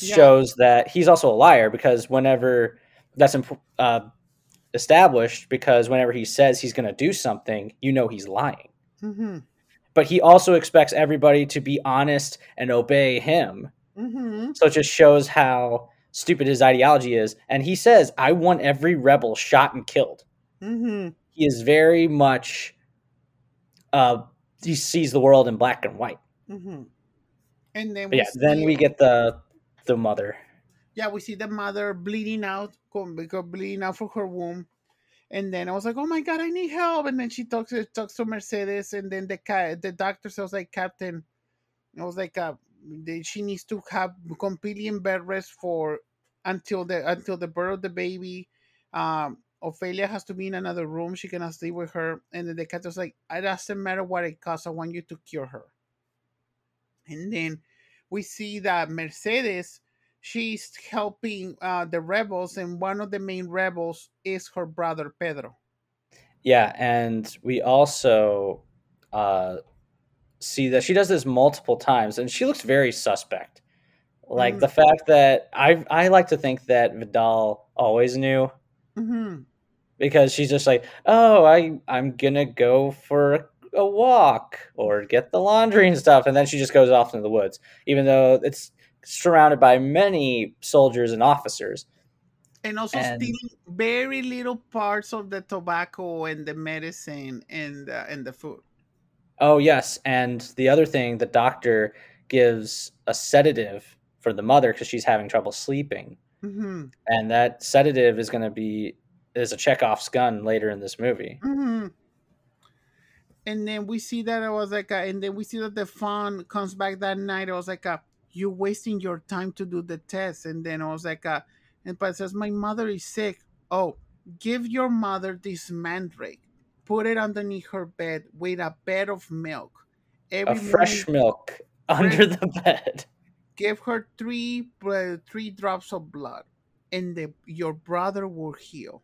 Yeah. Shows that he's also a liar because whenever that's imp- uh, established, because whenever he says he's going to do something, you know he's lying. Mm-hmm. But he also expects everybody to be honest and obey him. Mm-hmm. So it just shows how stupid his ideology is. And he says, I want every rebel shot and killed. Mm-hmm. He is very much, uh, he sees the world in black and white. Mm-hmm. And then But yeah, then we get the the mother. yeah, we see the mother bleeding out, bleeding out from her womb. And then I was like, "Oh my god, I need help!" And then she talks to talks to Mercedes, and then the the doctor says like, "Captain," I was like, uh, "She needs to have completely bed rest for until the until the birth of the baby." Um, Ophelia has to be in another room. She cannot stay with her. And then the cat was like, "It doesn't matter what it costs. I want you to cure her." And then we see that Mercedes she's helping uh, the rebels, and one of the main rebels is her brother Pedro. Yeah, and we also uh, see that she does this multiple times, and she looks very suspect. Like Mm. the fact that I I like to think that Vidal always knew Mm-hmm. because she's just like, oh, I I'm gonna go for a walk or get the laundry and stuff, and then she just goes off into the woods, even though it's surrounded by many soldiers and officers. And also And- stealing very little parts of the tobacco and the medicine and uh, and the food. Oh yes, and the other thing, the doctor gives a sedative for the mother because she's having trouble sleeping, Mm-hmm. and that sedative is going to be is a Chekhov's gun later in this movie. Mm-hmm. And then we see that it was like, a, and then we see that the fawn comes back that night. It was like, a, "You're wasting your time to do the test." And then I was like, a, and but says, "My mother is sick." Oh, give your mother this mandrake. Put it underneath her bed with a bed of milk. Every A fresh morning, milk [laughs] under the bed. give her three uh, three drops of blood, and the, your brother will heal.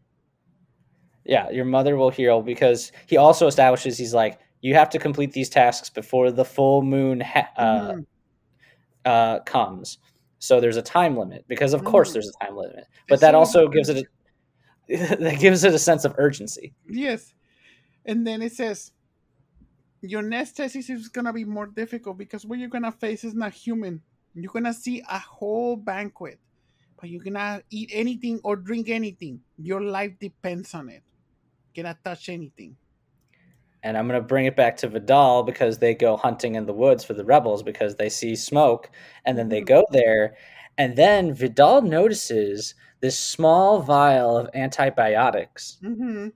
Yeah, your mother will heal because he also establishes he's like you have to complete these tasks before the full moon ha- uh, Mhm. Uh, comes. So there's a time limit because of course Mhm. there's a time limit, but that also gives it a, [laughs] that gives it a sense of urgency. Yes. And then it says your next test is gonna be more difficult because what you're gonna face is not human. You're gonna see a whole banquet, but you cannot eat anything or drink anything. Your life depends on it. Cannot touch anything. And I'm going to bring it back to Vidal because they go hunting in the woods for the rebels because they see smoke and then they Mhm. go there. And then Vidal notices this small vial of antibiotics Mm-hmm.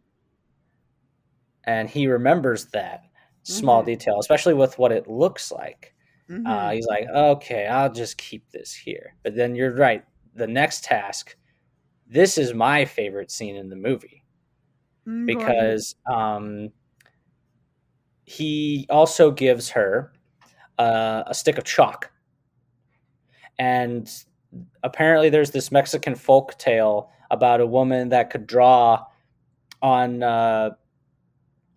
and he remembers that small Mhm. detail, especially with what it looks like. Mm-hmm. Uh, he's like, okay, I'll just keep this here. But then you're right. The next task, this is my favorite scene in the movie Mm, because um, he also gives her uh, a stick of chalk. And apparently, there's this Mexican folk tale about a woman that could draw on uh,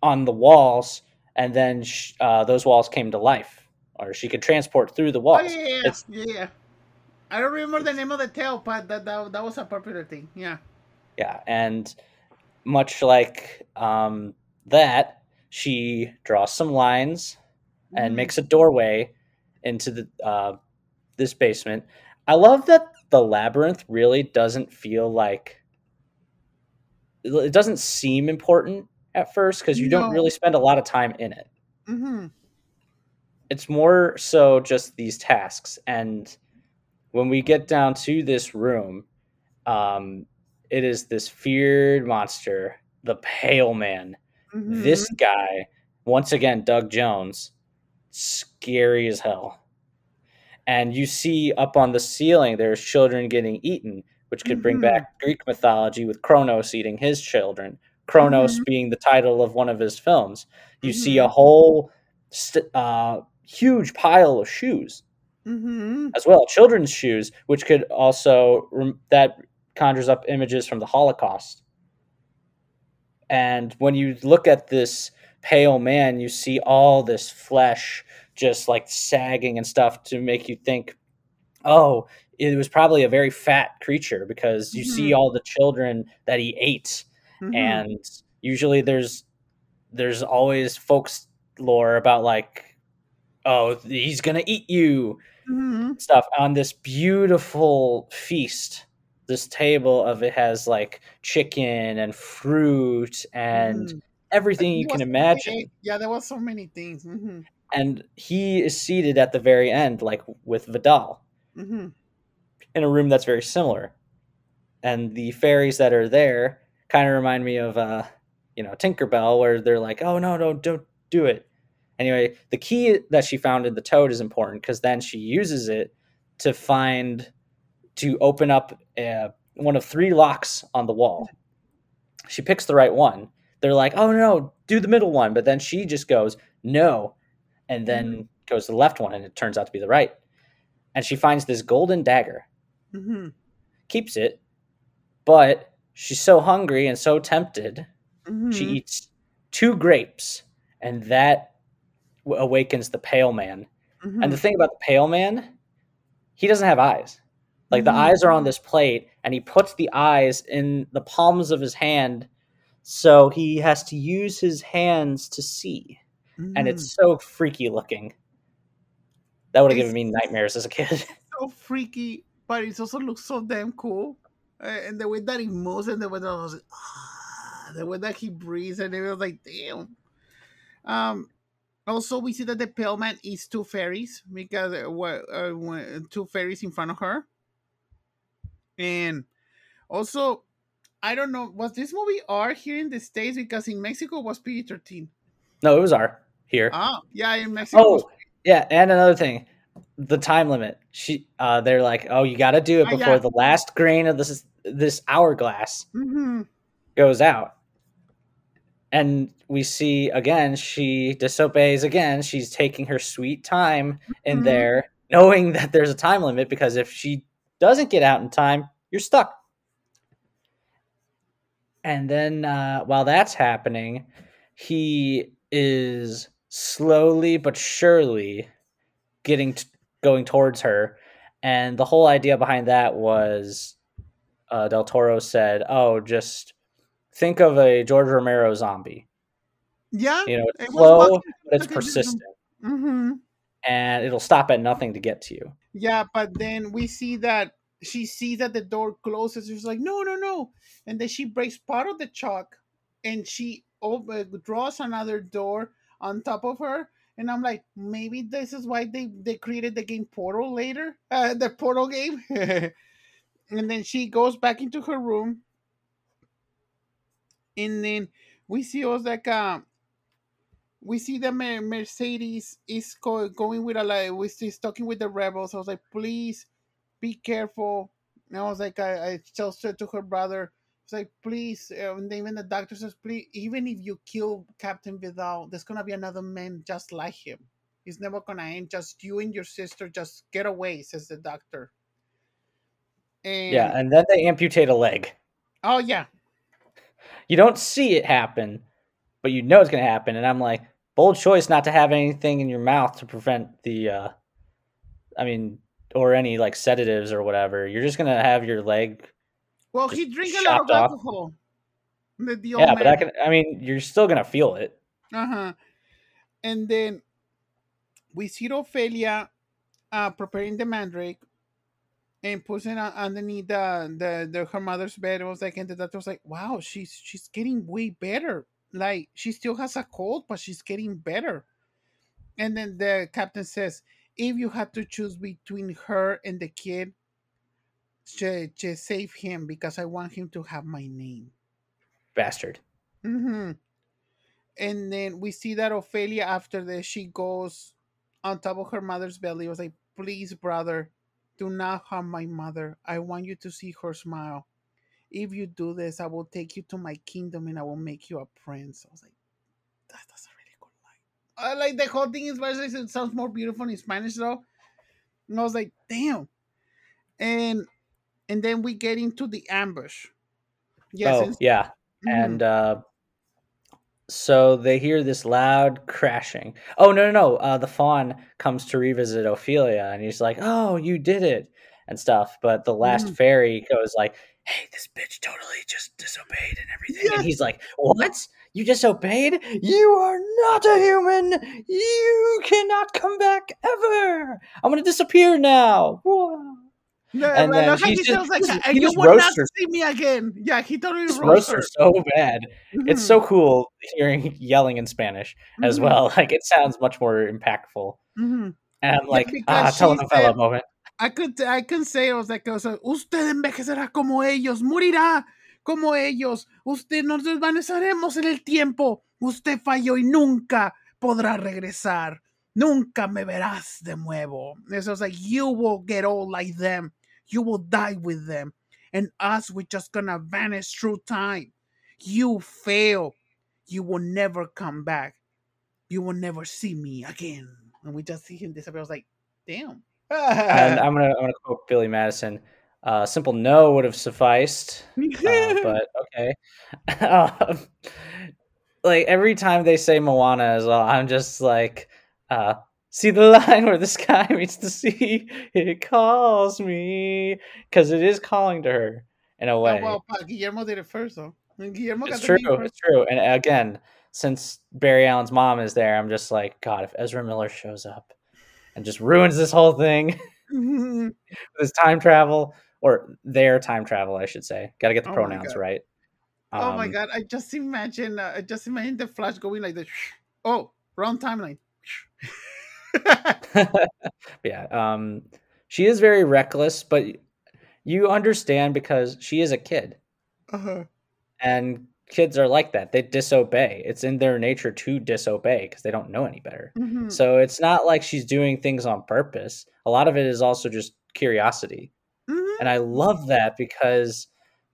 on the walls, and then sh- uh, those walls came to life, or she could transport through the Oh, walls. yeah, yeah, yeah. Yeah, yeah. I don't remember the name of the tale, but that, that, that was a popular thing. Yeah. Yeah, and much like um, that, she draws some lines and Mhm. makes a doorway into the uh, this basement. I love that the labyrinth really doesn't feel like it doesn't seem important at first because you don't really spend a lot of time in it. Mhm. It's more so just these tasks, and when we get down to this room, um, it is this feared monster, the Pale Man. This Mhm. guy, once again, Doug Jones, scary as hell. And you see up on the ceiling, there's children getting eaten, which could bring Mhm. back Greek mythology with Kronos eating his children. Cronos Mhm. being the title of one of his films. You see Mhm. a whole st- uh, huge pile of shoes Mm-hmm. as well, children's shoes, which could also rem- that conjures up images from the Holocaust. And when you look at this pale man, you see all this flesh just like sagging and stuff to make you think, oh, it was probably a very fat creature because you see all the children that he ate Mhm. and usually there's there's always folks lore about like oh he's gonna eat you Mhm. stuff on this beautiful feast this table of it has like chicken and fruit and Mhm. everything you can imagine big. Yeah, there was so many things. Mm-hmm. and he is seated at the very end like with vidal Mm-hmm. in a room that's very similar. And the fairies that are there kind of remind me of uh, you know, Tinkerbell where they're like, "Oh no, no, don't do it." Anyway, the key that she found in the toad is important because then she uses it to find to open up uh, one of three locks on the wall. She picks the right one. They're like, "Oh no, do the middle one," but then she just goes, "No," and then goes to the left one, and it turns out to be the right. And she finds this golden dagger Mm-hmm. keeps it, but she's so hungry and so tempted, Mm-hmm. she eats two grapes, and that w- awakens the pale man. Mm-hmm. And the thing about the pale man, he doesn't have eyes. Like the Mhm. eyes are on this plate, and he puts the eyes in the palms of his hand, so he has to use his hands to see, and Mm-hmm. it's so freaky looking. That would have given me nightmares as a kid. [laughs] so freaky, but it also looks so damn cool. Uh, and the way that he moves and the way that I was like, ah, the way that he breathes, and it was like, damn. Um, also, we see that the pale man eats two fairies because uh, uh, two fairies in front of her. And also, I don't know, was this movie R here in the States? Because in Mexico it was PG 13. no, it was R here. Ah, yeah, in Mexico. Oh, yeah, and another thing, the time limit. She, uh, they're like, oh, you got to do it Ah, before yeah. the last grain of this this hourglass Mhm. goes out. And we see again, she disobeys again. She's taking her sweet time in Mhm. there, knowing that there's a time limit because if she doesn't get out in time, you're stuck. And then uh, while that's happening, he is slowly but surely getting t- going towards her. And the whole idea behind that was uh, Del Toro said, "Oh, just think of a George Romero zombie. Yeah. You know, it's was slow, but it's persistent, hmm and it'll stop at nothing to get to you." Yeah, but then we see that she sees that the door closes. She's like, no, no, no. And then she breaks part of the chalk and she op- uh, draws another door on top of her. And I'm like, maybe this is why they, they created the game Portal later, uh, the Portal game. [laughs] and then she goes back into her room. And then we see um, we see the Mer- Mercedes is go- going with a like, we see talking with the rebels. I was like, please be careful. And I was like, I, I just said to her brother, it's like, please, uh, and even the doctor says, please, even if you kill Captain Vidal, there's gonna be another man just like him. It's never gonna end. Just you and your sister, just get away, says the doctor. And Yeah, and then they amputate a leg. oh yeah, You don't see it happen, but you know it's going to happen. And I'm like, bold choice not to have anything in your mouth to prevent the, uh, I mean, or any like sedatives or whatever. You're just going to have your leg. well, he drinks a lot of off. alcohol. The, Yeah, but I can. I mean, you're still going to feel it. Uh huh. And then we see Ophelia uh, preparing the mandrake and puts it underneath the, the, the her mother's bed. It was like, and the doctor was like, "Wow, she's she's getting way better. Like she still has a cold, but she's getting better." And then the captain says, "If you had to choose between her and the kid, just, just save him because I want him to have my name." Bastard. Mm-hmm. And then we see that Ophelia, after this, she goes on top of her mother's belly. Was like, "Please, brother, do not harm my mother. I want you to see her smile. If you do this, I will take you to my kingdom and I will make you a prince." I was like, "That, "That's a really good line." uh, like the whole thing is versus it sounds more beautiful in Spanish though. And I was like, damn. And and then we get into the ambush. Yes. Oh, yeah. Mm-hmm. And uh so they hear this loud crashing. Oh no no no! Uh, the fawn comes to revisit Ophelia, and he's like, "Oh, you did it," and stuff. But the last mm. fairy goes like, "Hey, this bitch totally just disobeyed and everything," and he's like, "What? You disobeyed? You are not a human. You cannot come back ever. I'm gonna disappear now." Whoa. No, and then he just, like, he you will not see me again. Yeah, he totally roasts roast her. so bad. Mm-hmm. It's so cool hearing yelling in Spanish mm-hmm. as well. [laughs] Like it sounds much more impactful. Mm-hmm. And I'm like, ah, telenovela moment. I could, I can say, I was like, usted envejecerá como ellos, morirá como ellos. Usted nos desvaneceremos en el tiempo. Usted falló y nunca podrá regresar. Nunca me verás de nuevo. So it's like, you will get old like them you will die with them. And us, we're just gonna vanish through time. You fail. You will never come back. You will never see me again. And we just see him disappear. I was like, damn. And [laughs] I'm gonna I'm gonna quote Billy Madison. Uh, simple no would have sufficed, uh, [laughs] but okay. [laughs] um, like every time they say Moana as well, I'm just like, uh, see the line where the sky meets the sea? It calls me. Because it is calling to her in a way. well guillermo did it first though. Guillermo it's true it's true and again since barry allen's mom is there i'm just like god if ezra miller shows up and just ruins this whole thing. [laughs] [laughs] This time travel or their time travel i should say. Gotta get the oh pronouns right. Um, oh my god i just imagine uh, i just imagine the flash going like this [laughs] oh wrong timeline. Yeah, um, she is very reckless, but you understand because she is a kid, uh-huh. and kids are like that. They disobey. It's in their nature to disobey because they don't know any better. Mm-hmm. So it's not like she's doing things on purpose. A lot of it is also just curiosity, mm-hmm. and I love that because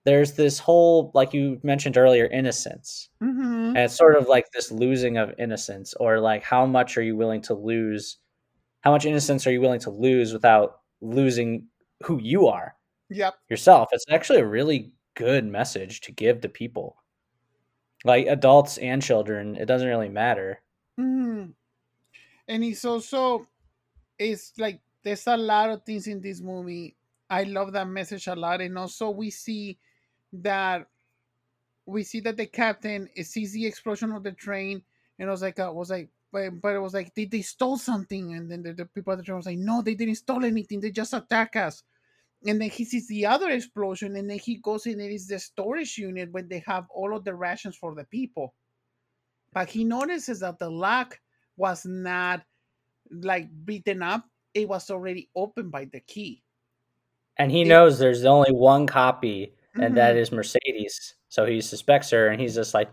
there's this whole like you mentioned earlier innocence mm-hmm. and it's sort of like this losing of innocence or like how much are you willing to lose how much innocence are you willing to lose without losing who you are yep yourself it's actually a really good message to give to people like adults and children it doesn't really matter mm-hmm. and it's also it's like there's a lot of things in this movie i love that message a lot and also we see that we see that the captain sees the explosion of the train and I was like, uh, was like, but, but it was like they, they stole something, and then the, the people at the train was like, no, they didn't steal anything, they just attack us. And then he sees the other explosion, and then he goes in. It is the storage unit where they have all of the rations for the people. But he notices that the lock was not like beaten up; it was already opened by the key. And he it, knows there's only one copy and mm-hmm. that is Mercedes. So he suspects her, and he's just like,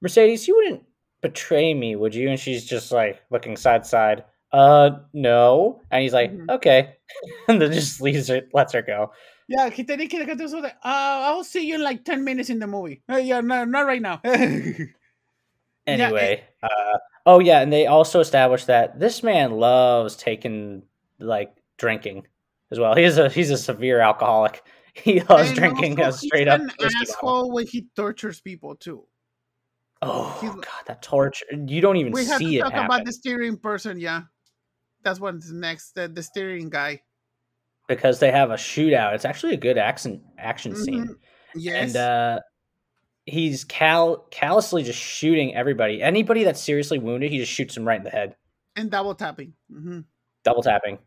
Mercedes, you wouldn't betray me, would you? And she's just like looking side side. Uh, no. And he's like, mm-hmm. okay, [laughs] and then just leaves it, lets her go. Yeah, he que dejar uh, I'll see you in like 10 minutes in the movie. Uh, yeah, no, not right now. [laughs] anyway, yeah, uh, oh yeah, and they also established that this man loves taking like drinking as well. He's a he's a severe alcoholic. [laughs] He loves and drinking a straight up. An asshole when he tortures people too. Oh he's, god, that torture! You don't even we have see to talk happen. about the steering person. Yeah, that's what's next. The, the steering guy. Because they have a shootout. It's actually a good action action mm-hmm. scene. Yes. And uh, he's cal- callously just shooting everybody. Anybody that's seriously wounded, he just shoots them right in the head. And double tapping. Mm-hmm. Double tapping.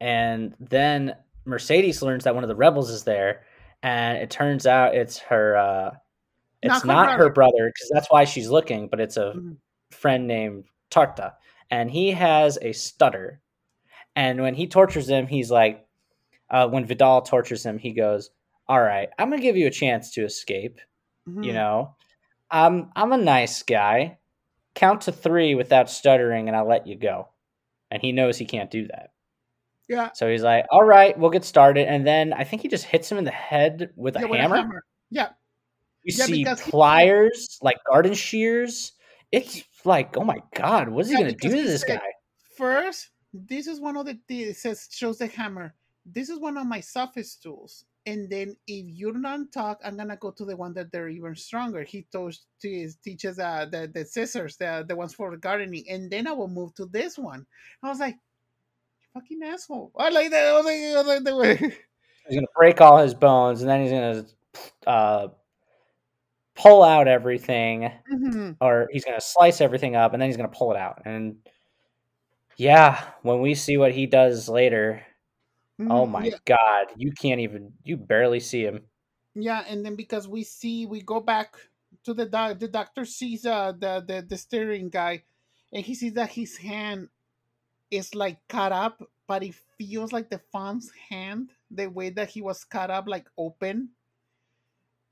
And then Mercedes learns that one of the rebels is there, and it turns out it's her. Uh, it's not, not her brother because that's why she's looking, but it's a mm-hmm. friend named Tarta, and he has a stutter. And when he tortures him, he's like, uh, when Vidal tortures him, he goes, "All right, I'm gonna give you a chance to escape. Mm-hmm. You know, I'm I'm a nice guy. Count to three without stuttering, and I'll let you go." And he knows he can't do that. Yeah. So he's like, "All right, we'll get started." And then I think he just hits him in the head with, yeah, a, with hammer. a hammer. Yeah. You yeah, see pliers, he... like garden shears. it's like, oh my god, what's he Yeah, gonna do to this said- guy? First, this is one of the it says shows the hammer. This is one of my softest tools. And then if you don't talk, I'm gonna go to the one that they're even stronger. He told, te- teaches uh, the the scissors, the the ones for gardening, and then I will move to this one. I was like, fucking asshole. I like that. I was like, I was like the way. [laughs] He's gonna break all his bones, and then he's gonna uh, pull out everything, Mhm. or he's gonna slice everything up, and then he's gonna pull it out. And yeah, when we see what he does later, oh Mhm. my Yeah, god, you can't even, you barely see him. yeah, and then because we see, we go back to the doc. The doctor sees uh, the the the steering guy, and he sees that his hand is like cut up, but it feels like the fawn's hand, the way that he was cut up, like open.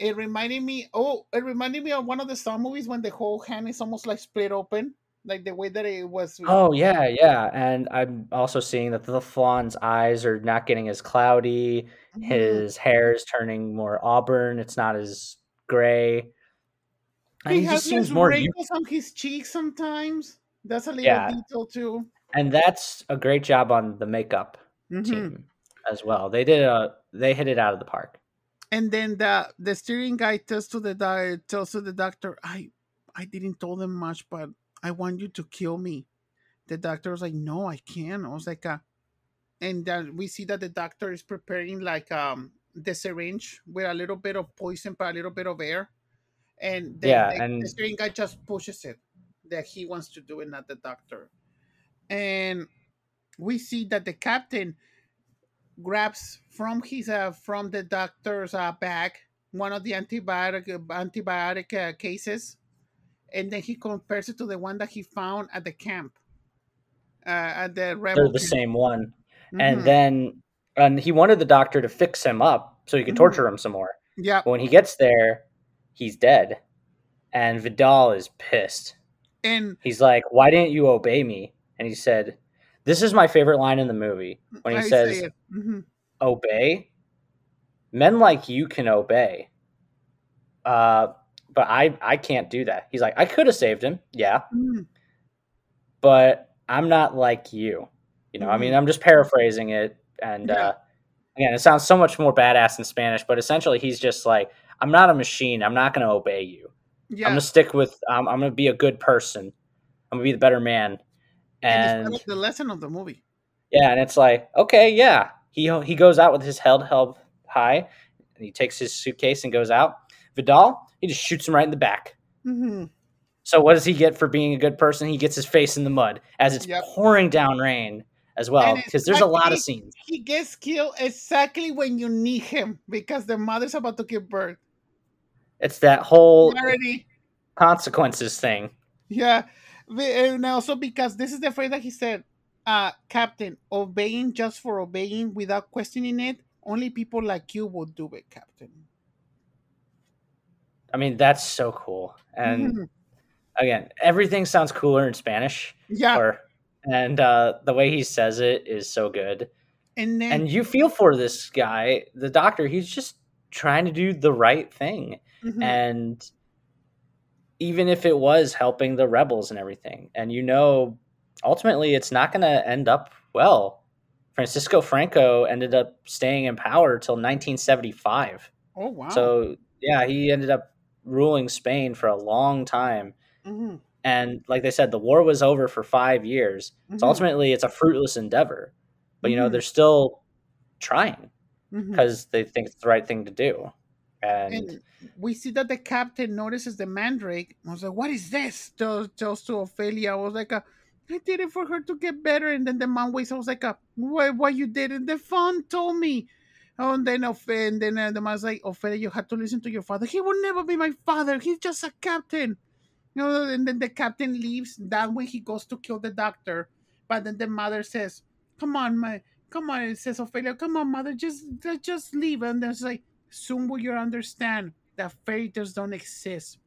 It reminded me, oh, it reminded me of one of the Saw movies when the whole hand is almost like split open, like the way that it was. Oh yeah, yeah, and I'm also seeing that the fawn's eyes are not getting as cloudy. Mhm. His hair is turning more auburn. It's not as gray. And He he, has seems these more. wrinkles on his cheeks sometimes. That's a little Yeah. detail too. and that's a great job on the makeup Mhm. team as well. They did a they hit it out of the park. And then the the steering guy tells to the doc- tells to the doctor, I I didn't tell them much, but I want you to kill me. The doctor was like, No, I can't. I was like, uh, and then we see that the doctor is preparing like um the syringe with a little bit of poison, but a little bit of air. And Yeah, the, and- the steering guy just pushes it that he wants to do it, not the doctor. And we see that the captain grabs from his uh, from the doctor's uh, bag one of the antibiotic antibiotic uh, cases, and then he compares it to the one that he found at the camp. Uh, at the rebel They're the camp. same one. Mhm. And then and he wanted the doctor to fix him up so he could Mhm. torture him some more. yeah, when he gets there, he's dead. And Vidal is pissed. and He's like, "Why didn't you obey me?" And he said, "This is my favorite line in the movie when he I says. Mhm. obey. Men like you can obey. Uh, but I I can't do that. He's like, I could have saved him, yeah, Mhm. but I'm not like you. You know, I mean, Mhm. I'm just paraphrasing it, and Yeah. uh, again, it sounds so much more badass in Spanish. But essentially, he's just like, I'm not a machine. I'm not going to obey you. I'm gonna stick with. Um, I'm gonna be a good person. I'm gonna be the better man. And, And it's the lesson of the movie. Yeah, and it's like, okay, yeah. He he goes out with his head held high, and he takes his suitcase and goes out. Vidal, he just shoots him right in the back. Mhm. So what does he get for being a good person? He gets his face in the mud as it's Yep. pouring down rain as well, because there's a lot of scenes. He gets killed exactly when you need him because the mother's about to give birth. It's that whole Already, consequences thing. Yeah, and also because this is the phrase that he said, uh, Captain, obeying just for obeying without questioning it. Only people like you would do it, Captain. I mean, that's so cool. And Mhm. again, everything sounds cooler in Spanish, yeah, or and uh, the way he says it is so good. and then and you feel for this guy, the doctor. He's just trying to do the right thing, mhm, and even if it was helping the rebels and everything, and you know, ultimately, it's not going to end up well. Francisco Franco ended up staying in power till 1975. oh wow, So yeah, he ended up ruling Spain for a long time. Mhm, And like they said, the war was over for five years. So mhm, ultimately, it's a fruitless endeavor. But you know, Mhm. they're still trying because they think it's the right thing to do. And, and we see that the captain notices the mandrake. I was like, "What is this?" Tells, tells to Ophelia. I was like, uh, "I did it for her to get better." And then the man waits. I was like, uh, "Why? Why you did it?" The fawn told me. Oh, and then and then uh, the man's like, "Ophelia, you have to listen to your father. He will never be my father. He's just a captain." You know, and then the captain leaves. That way he goes to kill the doctor. But then the mother says, "Come on, my, come on." It says Ophelia, "Come on, mother, just just leave." And then it's like, soon will you understand that fairy tales don't exist.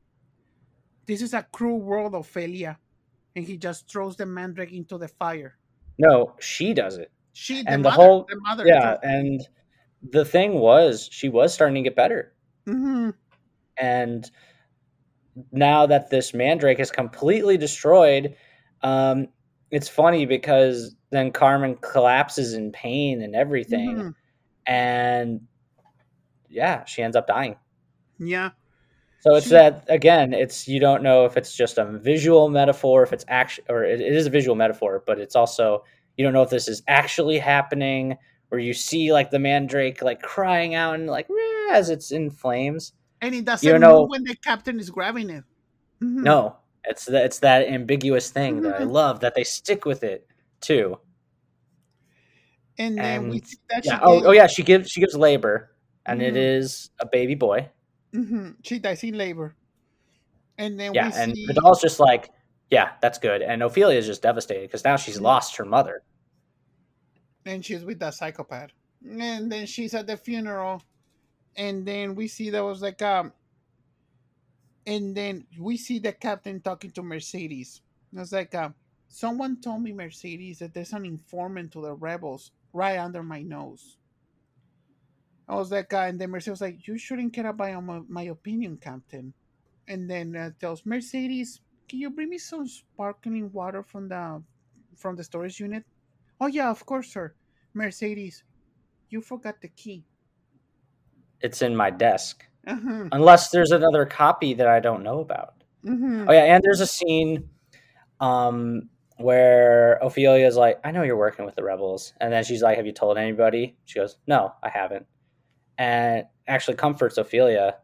This is a cruel world, Ophelia. And he just throws the mandrake into the fire. no, she does it. She, the And the whole- the mother. Yeah. And the thing was, she was starting to get better. hmm And now that this mandrake is completely destroyed, um, it's funny because then Carmen collapses in pain and everything, Mhm. and yeah, she ends up dying. Yeah. So it's She- that again. It's you don't know if it's just a visual metaphor, if it's actually, or it, it is a visual metaphor, but it's also you don't know if this is actually happening, where you see like the mandrake like crying out and like as it's in flames. And it doesn't You know- when the captain is grabbing it. Mhm. No, it's that it's that ambiguous thing that I Mhm. love that they stick with it too. And then we And- see that she Yeah. Oh, oh yeah. She gives she gives labor, and it Mhm. is a baby boy. Mhm. She dies in labor. And then Yeah, and see Vidal's just like, yeah, that's good. And Ophelia is just devastated because now she's lost her mother. and she's with that psychopath. And then she's at the funeral. And then we see there was like um and then we see the captain talking to Mercedes. It's like um someone told me Mercedes that there's an informant to the rebels right under my nose. I was like, uh, and then Mercedes was like, "You shouldn't care about my, my opinion, Captain." And then uh, tells Mercedes, "Can you bring me some sparkling water from the from the storage unit?" Oh yeah, of course, sir. Mercedes, you forgot the key. It's in my desk, Uh-huh. unless there's another copy that I don't know about. Mhm. Oh yeah, and there's a scene um where Ophelia's like, I know you're working with the rebels. And then she's like, Have you told anybody? She goes, No, I haven't. And actually comforts Ophelia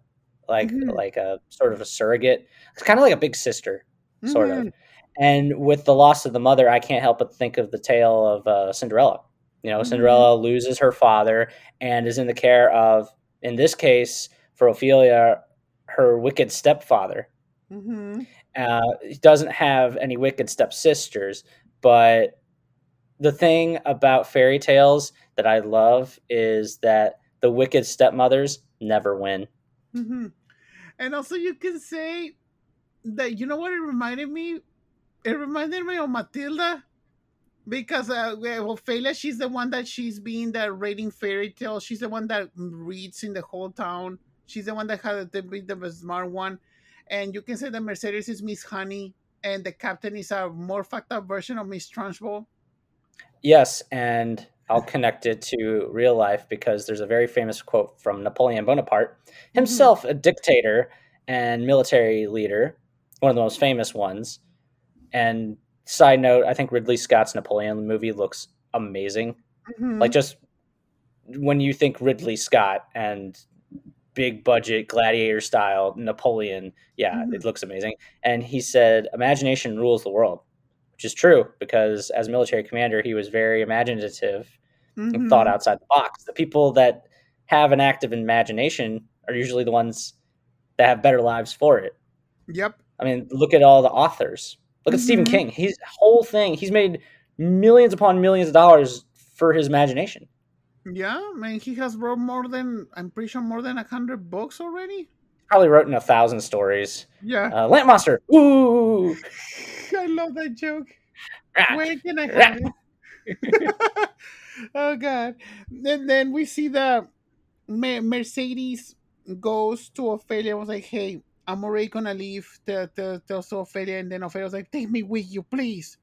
like Mhm. like a sort of a surrogate. It's kind of like a big sister, sort Mhm. of. And with the loss of the mother, I can't help but think of the tale of uh, Cinderella. You know, Mhm. Cinderella loses her father and is in the care of, in this case, for Ophelia, her wicked stepfather Mhm. uh, he doesn't have any wicked stepsisters, but the thing about fairy tales that I love is that the wicked stepmothers never win. Mhm. And also, you can say that you know what it reminded me. It reminded me of Matilda because uh, Ophelia, she's the one that she's being that reading fairy tale. She's the one that reads in the whole town. She's the one that had to be the smart one. And you can say that Mercedes is Miss Honey, and the captain is a more fucked up version of Miss Trunchbull. Yes, and I'll connect it to real life because there's a very famous quote from Napoleon Bonaparte, himself a dictator and military leader, one of the most famous ones. And side note, I think Ridley Scott's Napoleon movie looks amazing. Mhm. like just when you think Ridley Scott and big budget gladiator style Napoleon, yeah, Mhm. it looks amazing. And he said, "Imagination rules the world," which is true because as military commander, he was very imaginative Mhm. thought outside the box. The people that have an active imagination are usually the ones that have better lives for it. Yep. I mean, look at all the authors. Look at Stephen Mhm. King. His whole thing, he's made millions upon millions of dollars for his imagination. Yeah, I man, he has wrote more than I'm pretty sure more than a hundred books already. probably written a thousand stories. Yeah, Uh, Lamp Monster. Ooh. [laughs] I love that joke. Where can I have it? [laughs] oh god! And then we see the Mercedes goes to Ophelia. Was like, "Hey, I'm already gonna leave." To, to, to Ophelia, and then Ophelia was like, "Take me with you, please."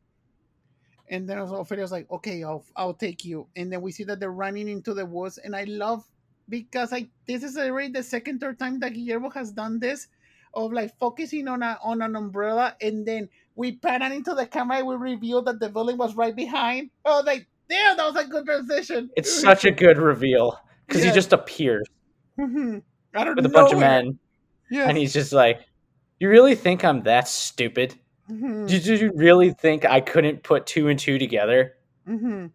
And then also Ophelia was like, "Okay, I'll I'll take you." And then we see that they're running into the woods, and I love because I this is already the second third time that Guillermo has done this of like focusing on a on an umbrella, and then we pan into the camera we reveal that the building was right behind. Oh, like damn, that was a good transition. It's such a good reveal because Yeah. he just appears Mhm. I don't with a bunch of men, Yes. and he's just like, "You really think I'm that stupid? Mhm. Did you really think I couldn't put two and two together?" Mhm.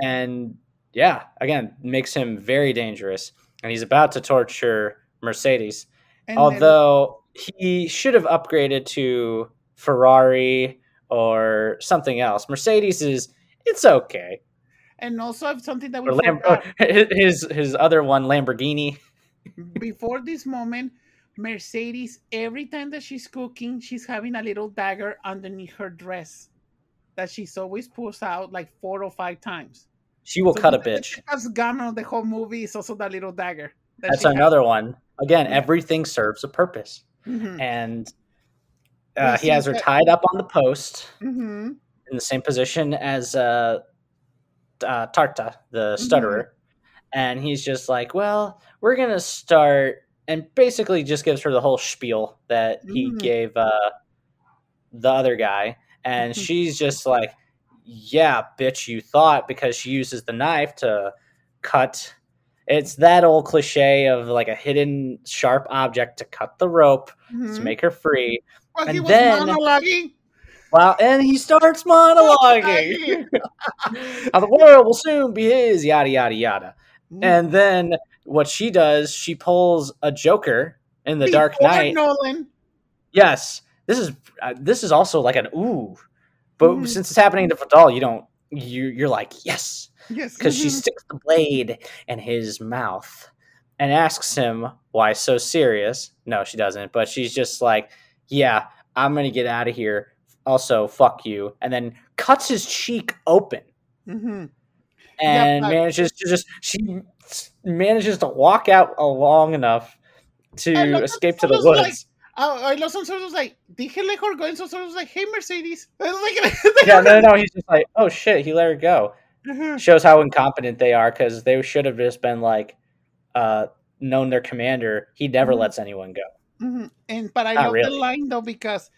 And yeah, again, makes him very dangerous, and he's about to torture Mercedes. And then- Although he should have upgraded to Ferrari or something else. Mercedes is it's okay. And also have something that we Lam- his his other one Lamborghini. before this moment, Mercedes, every time that she's cooking, she's having a little dagger underneath her dress that she's always pulls out like four or five times. She will So cut a one of the bitch. That's gone on the whole movie is also that little dagger. that That's she has. another one. Again, Yeah. everything serves a purpose. Mhm. And uh, he has her tied up on the post Mhm. in the same position as uh, uh, Tarta, the Mm-hmm. stutterer, and he's just like, "Well, we're gonna start," and basically just gives her the whole spiel that he Mhm. gave uh, the other guy, and Mhm. she's just like, "Yeah, bitch, you thought," because she uses the knife to cut. It's that old cliche of like a hidden sharp object to cut the rope to Mhm. make her free. Well, he and was then- monologuing. Wow, and he starts monologuing. [laughs] How the world will soon be his, yada yada yada. Mm-hmm. And then what she does, she pulls a Joker in the Dark Knight. Nolan. Yes, this is uh, this is also like an ooh, but Mhm. since it's happening to Vidal, you don't you you're like yes Yes. because she mhm. sticks the blade in his mouth and asks him why so serious. No, she doesn't, but she's just like, yeah, I'm gonna get out of here. Also, fuck you, and then cuts his cheek open Mhm. and but- manages to just she manages to walk out long enough to escape to the Solo's like- woods. Oh, I love some sort of like, did he let her go? And so sort of like, hey, Mercedes. [laughs] Like, yeah, no, no, no. He's just like, oh shit, he let her go. Mhm. Shows how incompetent they are because they should have just been like, uh, known their commander. He never Mhm. lets anyone go. Mhm. And but I Not love the line though because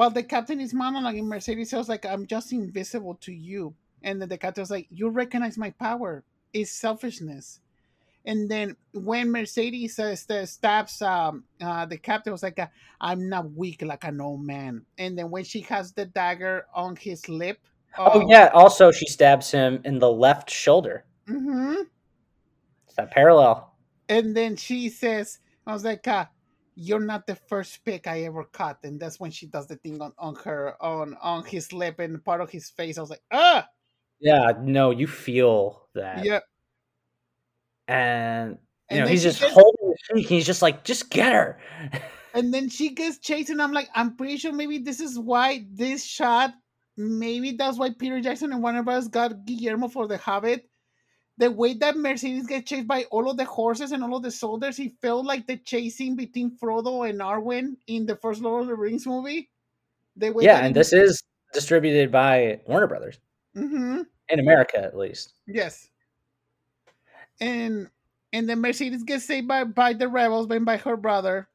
while the captain is monologuing, Mercedes says like, "I'm just invisible to you," and then the captain was like, "You recognize my power? It's selfishness." And then when Mercedes says that stabs um, uh, the captain was like, uh, "I'm not weak like an old man." And then when she has the dagger on his lip, Oh yeah. Also, she stabs him in the left shoulder. Mm hmm It's that parallel. And then she says, I was like, uh, you're not the first pick I ever caught. And that's when she does the thing on, on her on on his lip and part of his face. I was like, ah, Yeah. No, you feel that. yeah. And you And know he's just gets- holding his cheek. He's just like, just get her. [laughs] And then she gets chased, and I'm like, I'm pretty sure maybe this is why this shot, maybe that's why Peter Jackson and Warner Bros. got Guillermo for The Hobbit. The way that Mercedes gets chased by all of the horses and all of the soldiers, he felt like the chasing between Frodo and Arwen in the first Lord of the Rings movie. The way yeah, and it- this is distributed by Warner Brothers Mhm. in America, at least. Yes. And and then Mercedes gets saved by, by the rebels, then by her brother.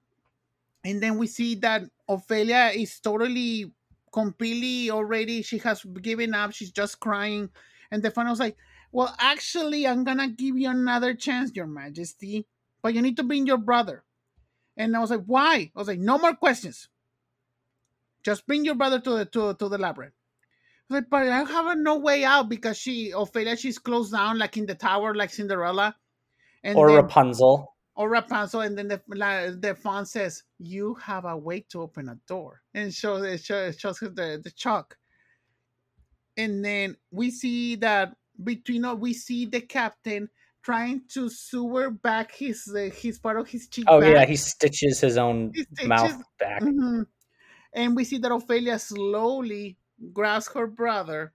And then we see that Ophelia is totally completely already she has given up. She's just crying. And the final like, Well, actually, I'm gonna give you another chance, Your Majesty. But you need to bring your brother. And I was like, Why? I was like, No more questions. Just bring your brother to the to, to the labyrinth. I was like, but I have no way out because she Ophelia she's closed down like in the tower like Cinderella, and or then, Rapunzel. or Rapunzel, and then the the fawn says you have a way to open a door, and shows it shows, shows the the chalk, and then we see that between we see the captain trying to sewer back his uh, his part of his cheek. Oh back. yeah, he stitches his own He stitches- mouth back. Mhm. And we see that Ophelia slowly grabs her brother,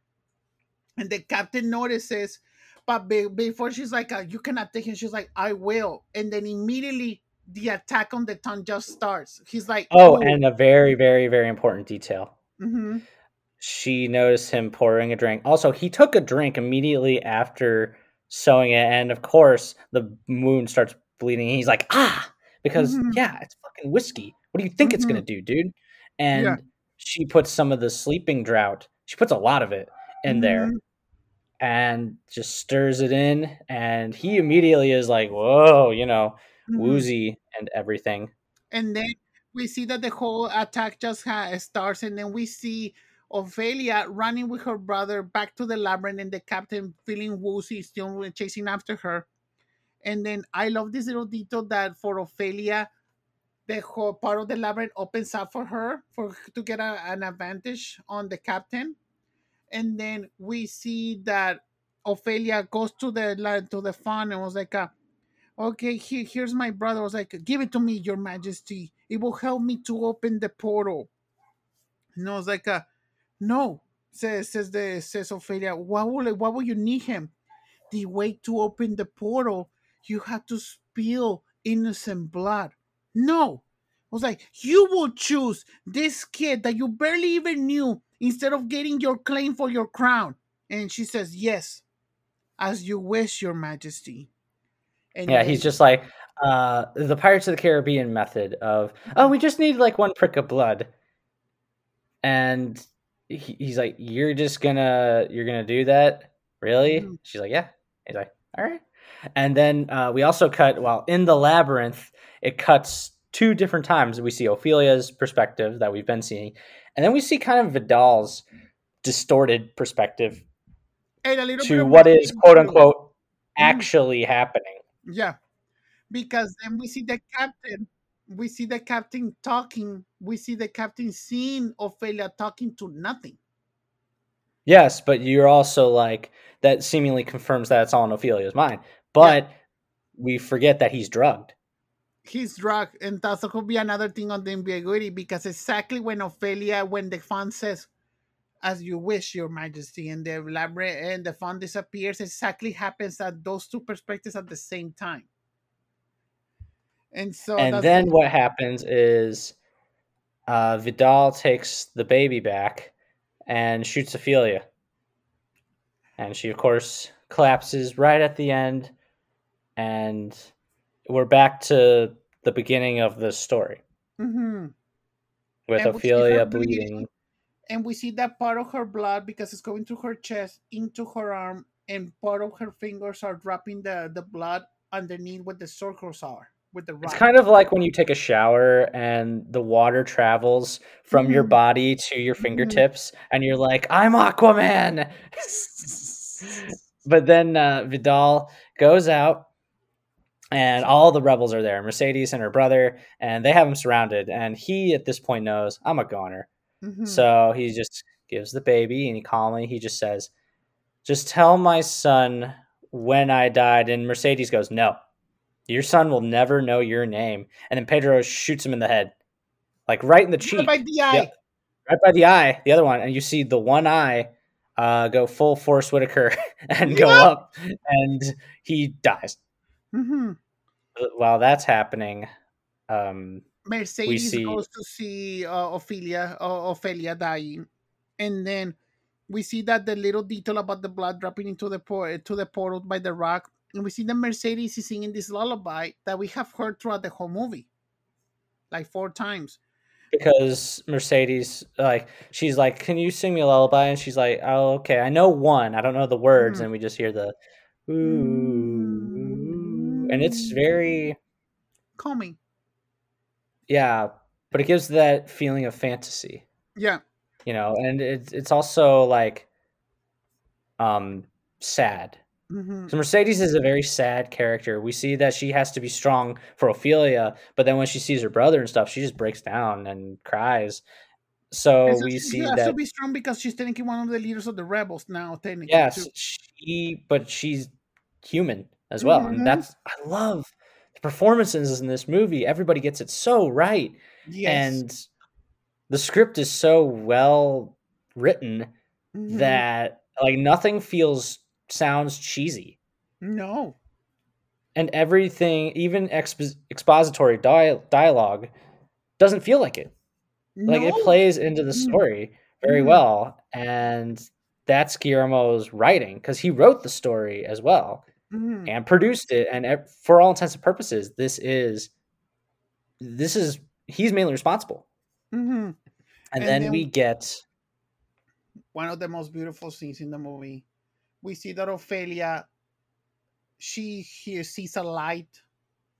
and the captain notices. But be- before she's like, uh, "You cannot take him," she's like, "I will," and then immediately the attack on the tongue just starts. He's like, Oh, and a very, very, very important detail. hmm She noticed him pouring a drink. Also, he took a drink immediately after sewing it, and of course, the wound starts bleeding. He's like, ah, because Mhm. yeah, it's fucking whiskey. What do you think it's gonna do, dude? And Yeah. she puts some of the sleeping drought. She puts a lot of it in there. Mhm. and just stirs it in and he immediately is like whoa you know Mhm. woozy and everything and then we see that the whole attack just ha- starts, and then we see Ophelia running with her brother back to the labyrinth, and the captain feeling woozy, still chasing after her. And then I love this little detail that for Ophelia, the whole part of the labyrinth opens up for her for to get a, an advantage on the captain. And then we see that Ophelia goes to the to the fawn and was like, uh, "Okay, here, here's my brother." I was like, "Give it to me, Your Majesty. It will help me to open the portal." And I was like, uh, "No," says says the says Ophelia. Why will why will you need him? The way to open the portal, you have to spill innocent blood. No, I was like, you will choose this kid that you barely even knew instead of getting your claim for your crown. And she says, yes, as you wish, your majesty. And yeah, he's just like uh, the Pirates of the Caribbean method of, oh, we just need like one prick of blood. And he, he's like, you're just gonna, you're gonna do that? Really? Mm-hmm. She's like, yeah. He's like, all right. And then uh, we also cut, well, in the labyrinth, it cuts two different times. We see Ophelia's perspective that we've been seeing, and then we see kind of Vidal's distorted perspective to what is quote unquote mm. actually happening. Yeah, because then we see the captain. We see the captain talking. We see the captain seeing Ophelia talking to nothing. Yes, but you're also like that seemingly confirms that it's all in Ophelia's mind. But yeah. we forget that he's drugged. He's drugged, and that could be another thing on the ambiguity because exactly when Ophelia, when the faun says, "As you wish, Your Majesty," and the labyrinth and the faun disappears, exactly happens at those two perspectives at the same time. And so, and then what happens is uh, Vidal takes the baby back and shoots Ophelia. And she, of course, collapses right at the end. And we're back to the beginning of the story mm-hmm. with and Ophelia bleeding. bleeding. And we see that part of her blood because it's going through her chest into her arm, and part of her fingers are dropping the, the blood underneath where the circles are with the It's kind of like when you take a shower and the water travels from mm-hmm. your body to your mm-hmm. fingertips, mm-hmm. and you're like, "I'm Aquaman." [laughs] but then uh, Vidal goes out, and all the rebels are there. Mercedes and her brother, and they have him surrounded. And he, at this point, knows I'm a goner. Mm-hmm. So he just gives the baby, and he calmly he just says, "Just tell my son when I died." And Mercedes goes, "No." Your son will never know your name. And then Pedro shoots him in the head, like right in the cheek. Right by the eye. Right by the eye, the other one. And you see the one eye uh, go full Forest Whitaker [laughs] and go up, and he dies. Mm-hmm. While that's happening, um, Mercedes see... goes to see uh, Ophelia, uh, Ophelia dying, and then we see that the little detail about the blood dropping into the por- to the portal by the rock and we see that Mercedes is singing this lullaby that we have heard throughout the whole movie, like four times. Because Mercedes, like, she's like, "Can you sing me a lullaby?" And she's like, "Oh, okay. I know one. I don't know the words." Mm-hmm. And we just hear the ooh, and it's very calming. Yeah, but it gives that feeling of fantasy. Yeah, you know, and it's it's also like um sad Mm-hmm. So Mercedes is a very sad character. We see that she has to be strong for Ophelia, but then when she sees her brother and stuff, she just breaks down and cries. So, so we see she has that to be strong because she's technically one of the leaders of the rebels now. Technically, yes, too. she, but she's human as well, mm-hmm. and that's I love the performances in this movie. Everybody gets it so right, yes. and the script is so well written mm-hmm. that like nothing feels sounds cheesy. No. And everything, even expo- expository dia- dialogue, doesn't feel like it. No. Like it plays into the story very mm. well. And that's Guillermo's writing because he wrote the story as well mm. and produced it. And for all intents and purposes, this is this is he's mainly responsible. Mm-hmm. And, and then, then we get one of the most beautiful scenes in the movie we see that Ophelia, she hears, sees a light.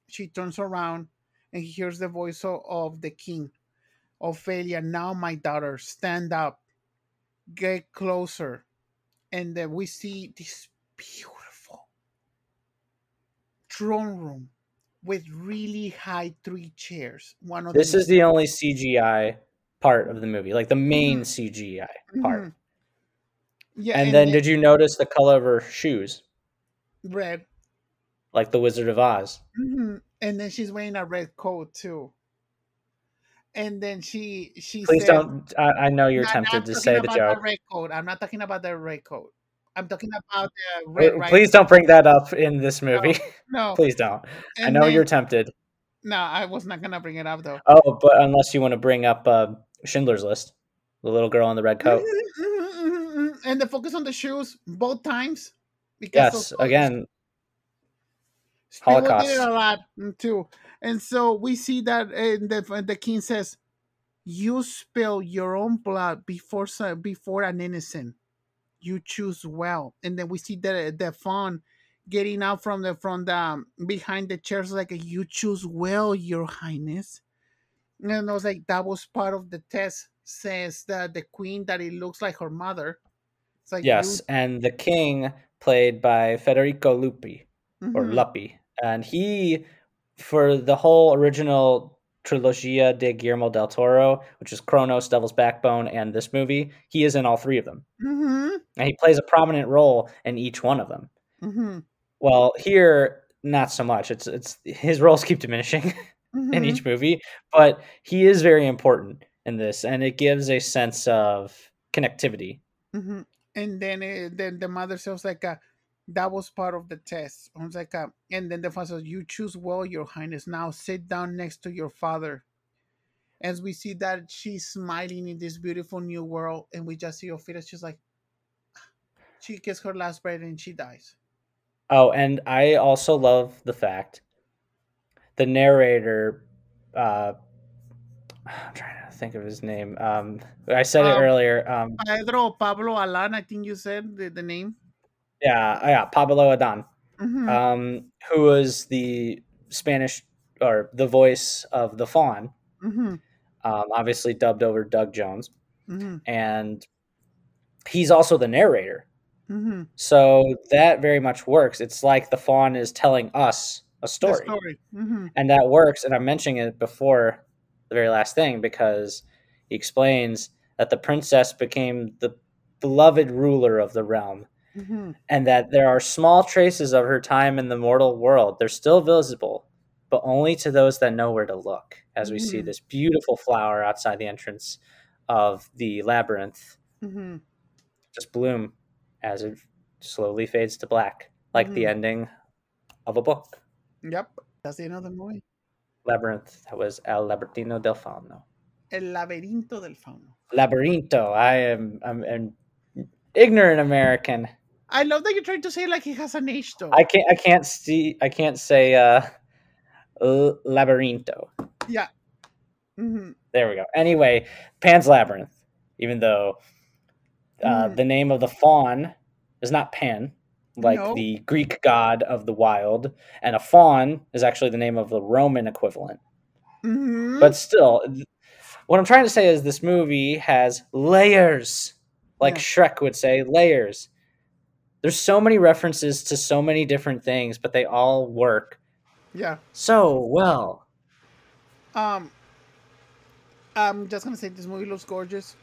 She turns around and hears the voice of, of the king. Ophelia, now my daughter, stand up, get closer. And then we see this beautiful throne room with really high three chairs. One of this is the only CGI part of the movie, like the main mm-hmm. CGI part. Mm-hmm. Yeah. And, and then, did you notice the color of her shoes? Red. Like the Wizard of Oz. Mm-hmm. And then she's wearing a red coat too. And then she she. Please said, don't. I, I, know you're tempted to say the joke. The red coat. I'm not talking about the red coat. I'm talking about the red. Please don't bring that up in this movie. No. no. [laughs] Please don't. And I know then, you're tempted. No, I was not gonna bring it up though. Oh, but unless you want to bring up uh, Schindler's List, the little girl in the red coat. [laughs] and the focus on the shoes both times. Yes, again, Holocaust. did it a lot mm, too, and so we see that and the the king says, "You spill your own blood before before an innocent. You choose well." And then we see the the fawn getting out from the from the um, behind the chairs like you choose well your highness and i was like that was part of the test says that the queen that it looks like her mother like yes you... and the king played by federico lupi mm-hmm. or Luppi, and he for the whole original trilogia de Guillermo del Toro, which is Cronos, Devil's Backbone, and this movie, he is in all three of them. Mm-hmm. And he plays a prominent role in each one of them. Mm-hmm. Well, here not so much. It's it's his roles keep diminishing [laughs] mm-hmm. in each movie, but he is very important in this, and it gives a sense of connectivity. Mm-hmm. And then it, then the mother says like, uh, "That was part of the test." I was like, uh, and then the father says, "You choose well, Your Highness. Now sit down next to your father." As we see that she's smiling in this beautiful new world, and we just see Ophelia, she's like, she gets her last breath and she dies. Oh, and I also love the fact the narrator. Uh, I'm trying to think of his name. Um, I said it um, earlier. Um, Pedro Pablo Alan, I think you said the, the name. Yeah, yeah, Pablo Adan, mm-hmm. um, who was the Spanish or the voice of the Fawn. Mm-hmm. Um, obviously dubbed over Doug Jones, mm-hmm. and he's also the narrator. Mm-hmm. So that very much works. It's like the fawn is telling us a story, story. Mm-hmm. and that works. And I'm mentioning it before the very last thing because he explains that the princess became the beloved ruler of the realm. Mm-hmm. And that there are small traces of her time in the mortal world. They're still visible, but only to those that know where to look. As we see mm-hmm. this beautiful flower outside the entrance of the labyrinth mm-hmm. just bloom as it slowly fades to black, like mm-hmm. the ending of a book. Yep, that's the end of the movie. Labyrinth. That was El Labertino del Fauno. El Laberinto del Fauno. Laberinto. I am I'm an ignorant American. I love that you're trying to say like he has an H though. I can't I can't see I can't say uh Labyrinto. Yeah. Mm-hmm. There we go. Anyway, Pan's Labyrinth. Even though uh, mm. The name of the fawn is not Pan, like no. the Greek god of the wild, and a fawn is actually the name of the Roman equivalent. Mm-hmm. But still, what I'm trying to say is this movie has layers, like yeah. Shrek would say, layers. There's so many references to so many different things, but they all work. Yeah. So well. Um. I'm just gonna say this movie looks gorgeous.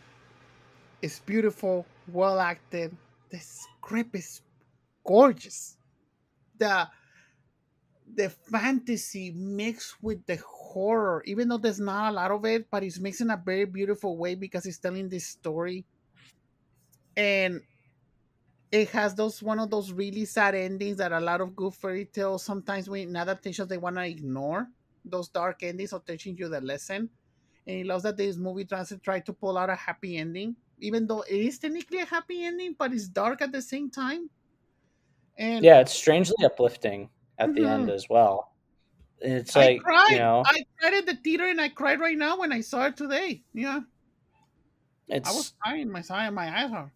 It's beautiful, well acted. The script is gorgeous. The the fantasy mixed with the horror, even though there's not a lot of it, but it's mixed in a very beautiful way because it's telling this story. And it has those one of those really sad endings that a lot of good fairy tales sometimes when in adaptations they want to ignore those dark endings of teaching you the lesson. And he loves that this movie tries to try to pull out a happy ending even though it is technically a happy ending, but it's dark at the same time. And yeah, it's strangely uplifting at mm-hmm. the end mm-hmm. as well. It's like cried. you know, I cried at the theater and I cried right now when I saw it today. Yeah, it's I was crying. My eye, my eyes are.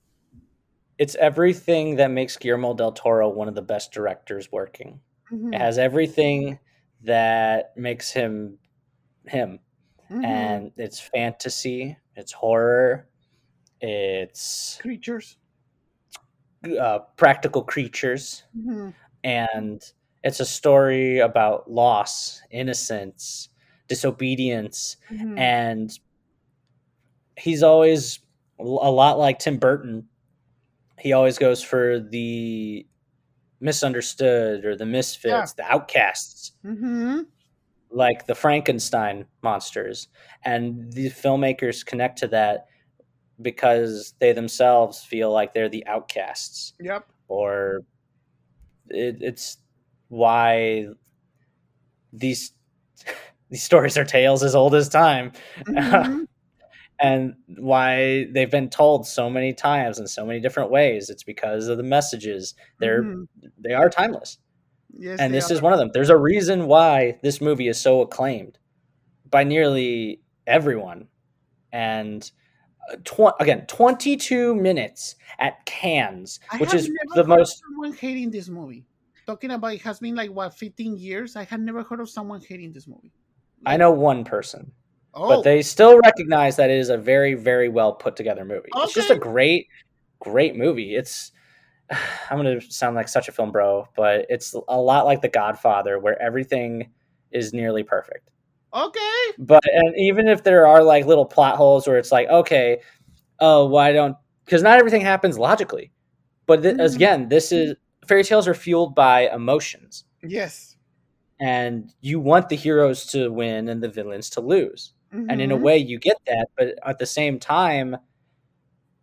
It's everything that makes Guillermo del Toro one of the best directors working. Mm-hmm. It has everything that makes him him, mm-hmm. and it's fantasy, it's horror, it's creatures, uh, practical creatures, mm-hmm. and it's a story about loss, innocence, disobedience, mm-hmm. and he's always a lot like Tim Burton. He always goes for the misunderstood or the misfits, yeah. the outcasts. Mm-hmm like the Frankenstein monsters. And the filmmakers connect to that because they themselves feel like they're the outcasts. Yep. Or it, it's why these [laughs] these stories are tales as old as time. Mhm. [laughs] and why they've been told so many times in so many different ways. It's because of the messages. They're Mhm. they are timeless. Yes, and this is one of them. There's a reason why this movie is so acclaimed by nearly everyone. And tw- again, 22 minutes at Cannes, I which is the most of someone hating this movie. Talking about it has been like what 15 years. I had never heard of someone hating this movie. I know one person, Oh, but they still recognize that it is a very very well put together movie. It's just a great great movie. It's [sighs] I'm going to sound like such a film bro, but it's a lot like The Godfather where everything is nearly perfect. Okay. but and even if there are like little plot holes where it's like okay oh why don't because not everything happens logically but th- Mhm. again this is fairy tales are fueled by emotions Yes. and you want the heroes to win and the villains to lose and in a Mhm. way you get that but at the same time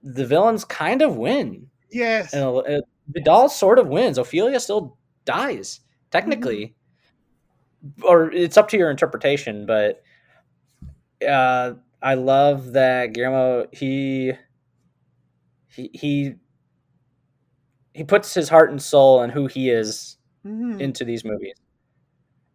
the villains kind of win Yes. and uh, vidal sort of wins ophelia still dies technically or it's up to your interpretation but uh i love that guillermo he he he he puts his heart and soul and who he is Mhm. into these movies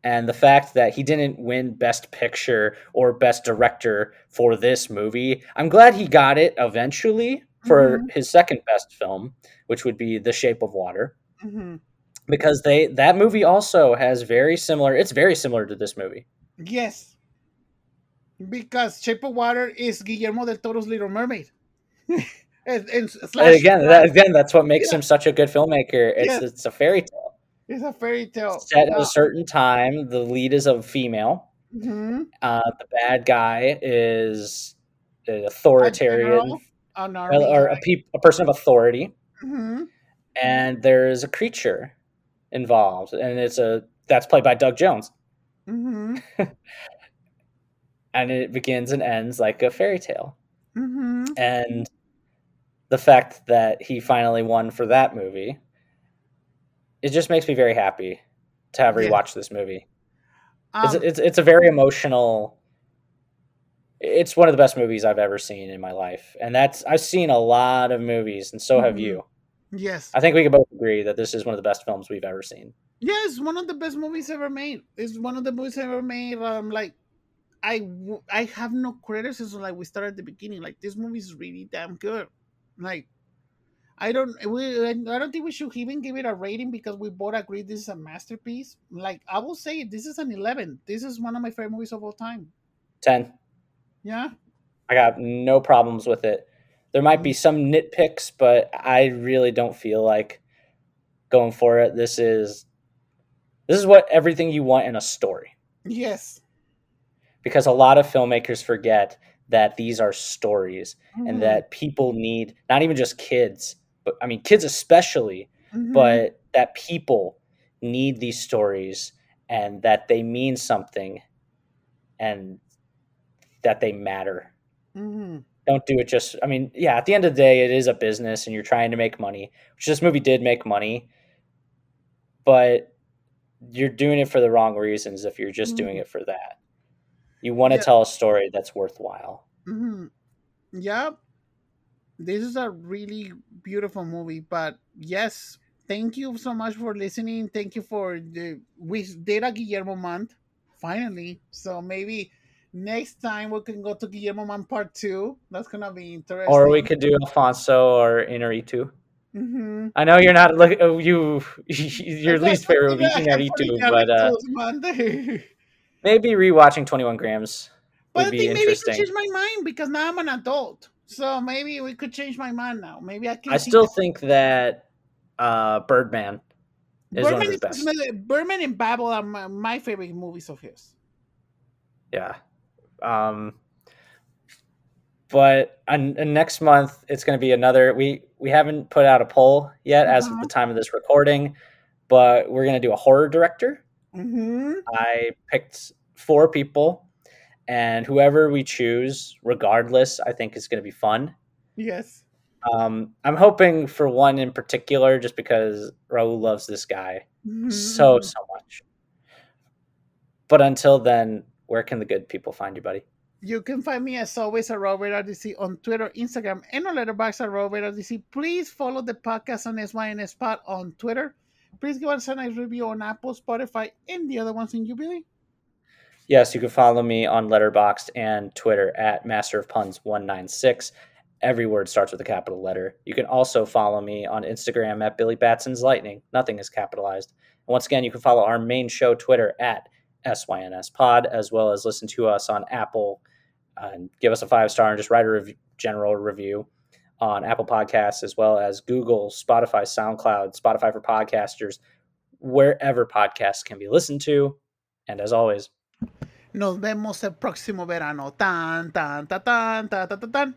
and the fact that he didn't win best picture or best director for this movie i'm glad he got it eventually for Mhm. his second best film which would be the shape of water Mhm. Because they that movie also has very similar it's very similar to this movie Yes. Because Shape of Water is Guillermo del Toro's Little Mermaid. [laughs] and, and and again that, again that's what makes him such a good filmmaker it's Yes. it's a fairy tale it's a fairy tale. set at Uh, a certain time the lead is a female mhm. uh, the bad guy is an authoritarian general, An or, or a, peop, a person of authority Mhm. and there's a creature involved and it's a that's played by doug jones Mhm. [laughs] and it begins and ends like a fairy tale Mhm. and the fact that he finally won for that movie it just makes me very happy to have Yeah. rewatched this movie it's, Um, it's it's a very emotional it's one of the best movies i've ever seen in my life and that's i've seen a lot of movies and so have Mhm. you yes. i think we can both agree that this is one of the best films we've ever seen Yes, one of the best movies ever made. It's one of the movies ever made. Um, like, I I have no criticism. Like we started at the beginning. Like this movie is really damn good. Like, I don't we I don't think we should even give it a rating because we both agree this is a masterpiece. Like I will say, this is an eleven. This is one of my favorite movies of all time. 10 Yeah. i got no problems with it there might be some nitpicks but i really don't feel like going for it this is this is what everything you want in a story Yes. because a lot of filmmakers forget that these are stories Mhm. and that people need not even just kids but i mean kids especially Mhm. but that people need these stories and that they mean something and that they matter Mhm. Don't do it just i mean yeah at the end of the day it is a business and you're trying to make money which this movie did make money but you're doing it for the wrong reasons if you're just doing Mhm. it for that you want to Yeah. tell a story that's worthwhile mm-hmm. Yeah, this is a really beautiful movie. But yes, thank you so much for listening. Thank you for the we did a Guillermo month finally. So maybe next time we can go to Guillermo month part two. That's gonna be interesting. or we could do alfonso or inaritu hmm i know you're not look oh, you [laughs] your least favorite would be inaritu but uh [laughs] maybe rewatching 21 grams But would I be think maybe I change my mind because now I'm an adult. So maybe we could change my mind now. Maybe I can. i still that- think that uh birdman is one of his best Birdman and Babel are my, my favorite movies of his. yeah um but and, and next month it's going to be another we we haven't put out a poll yet as of Uh-huh. the time of this recording but we're going to do a horror director Mm-hmm. i picked four people and whoever we choose regardless i think is going to be fun Yes. um i'm hoping for one in particular just because raul loves this guy Mhm. so so much but until then where can the good people find you, buddy? You can find me as always at Robert RDC on Twitter, Instagram, and on Letterboxd at Robert RDC. Please follow the podcast on SYNS Pod on Twitter. Please give us a nice review on Apple, Spotify, and the other ones in you, Billy. Yes, you can follow me on Letterboxd and Twitter at Master of Puns 196. Every word starts with a capital letter. You can also follow me on Instagram at Billy Batson's Lightning. Nothing is capitalized. And once again, you can follow our main show Twitter at SYNS Pod, as well as listen to us on Apple uh, and give us a five star and just write a general review on Apple Podcasts, as well as Google, Spotify, SoundCloud, Spotify for podcasters, wherever podcasts can be listened to. And as always, nos vemos el próximo verano. Tan, tan, tan, tan, tan, tan, tan.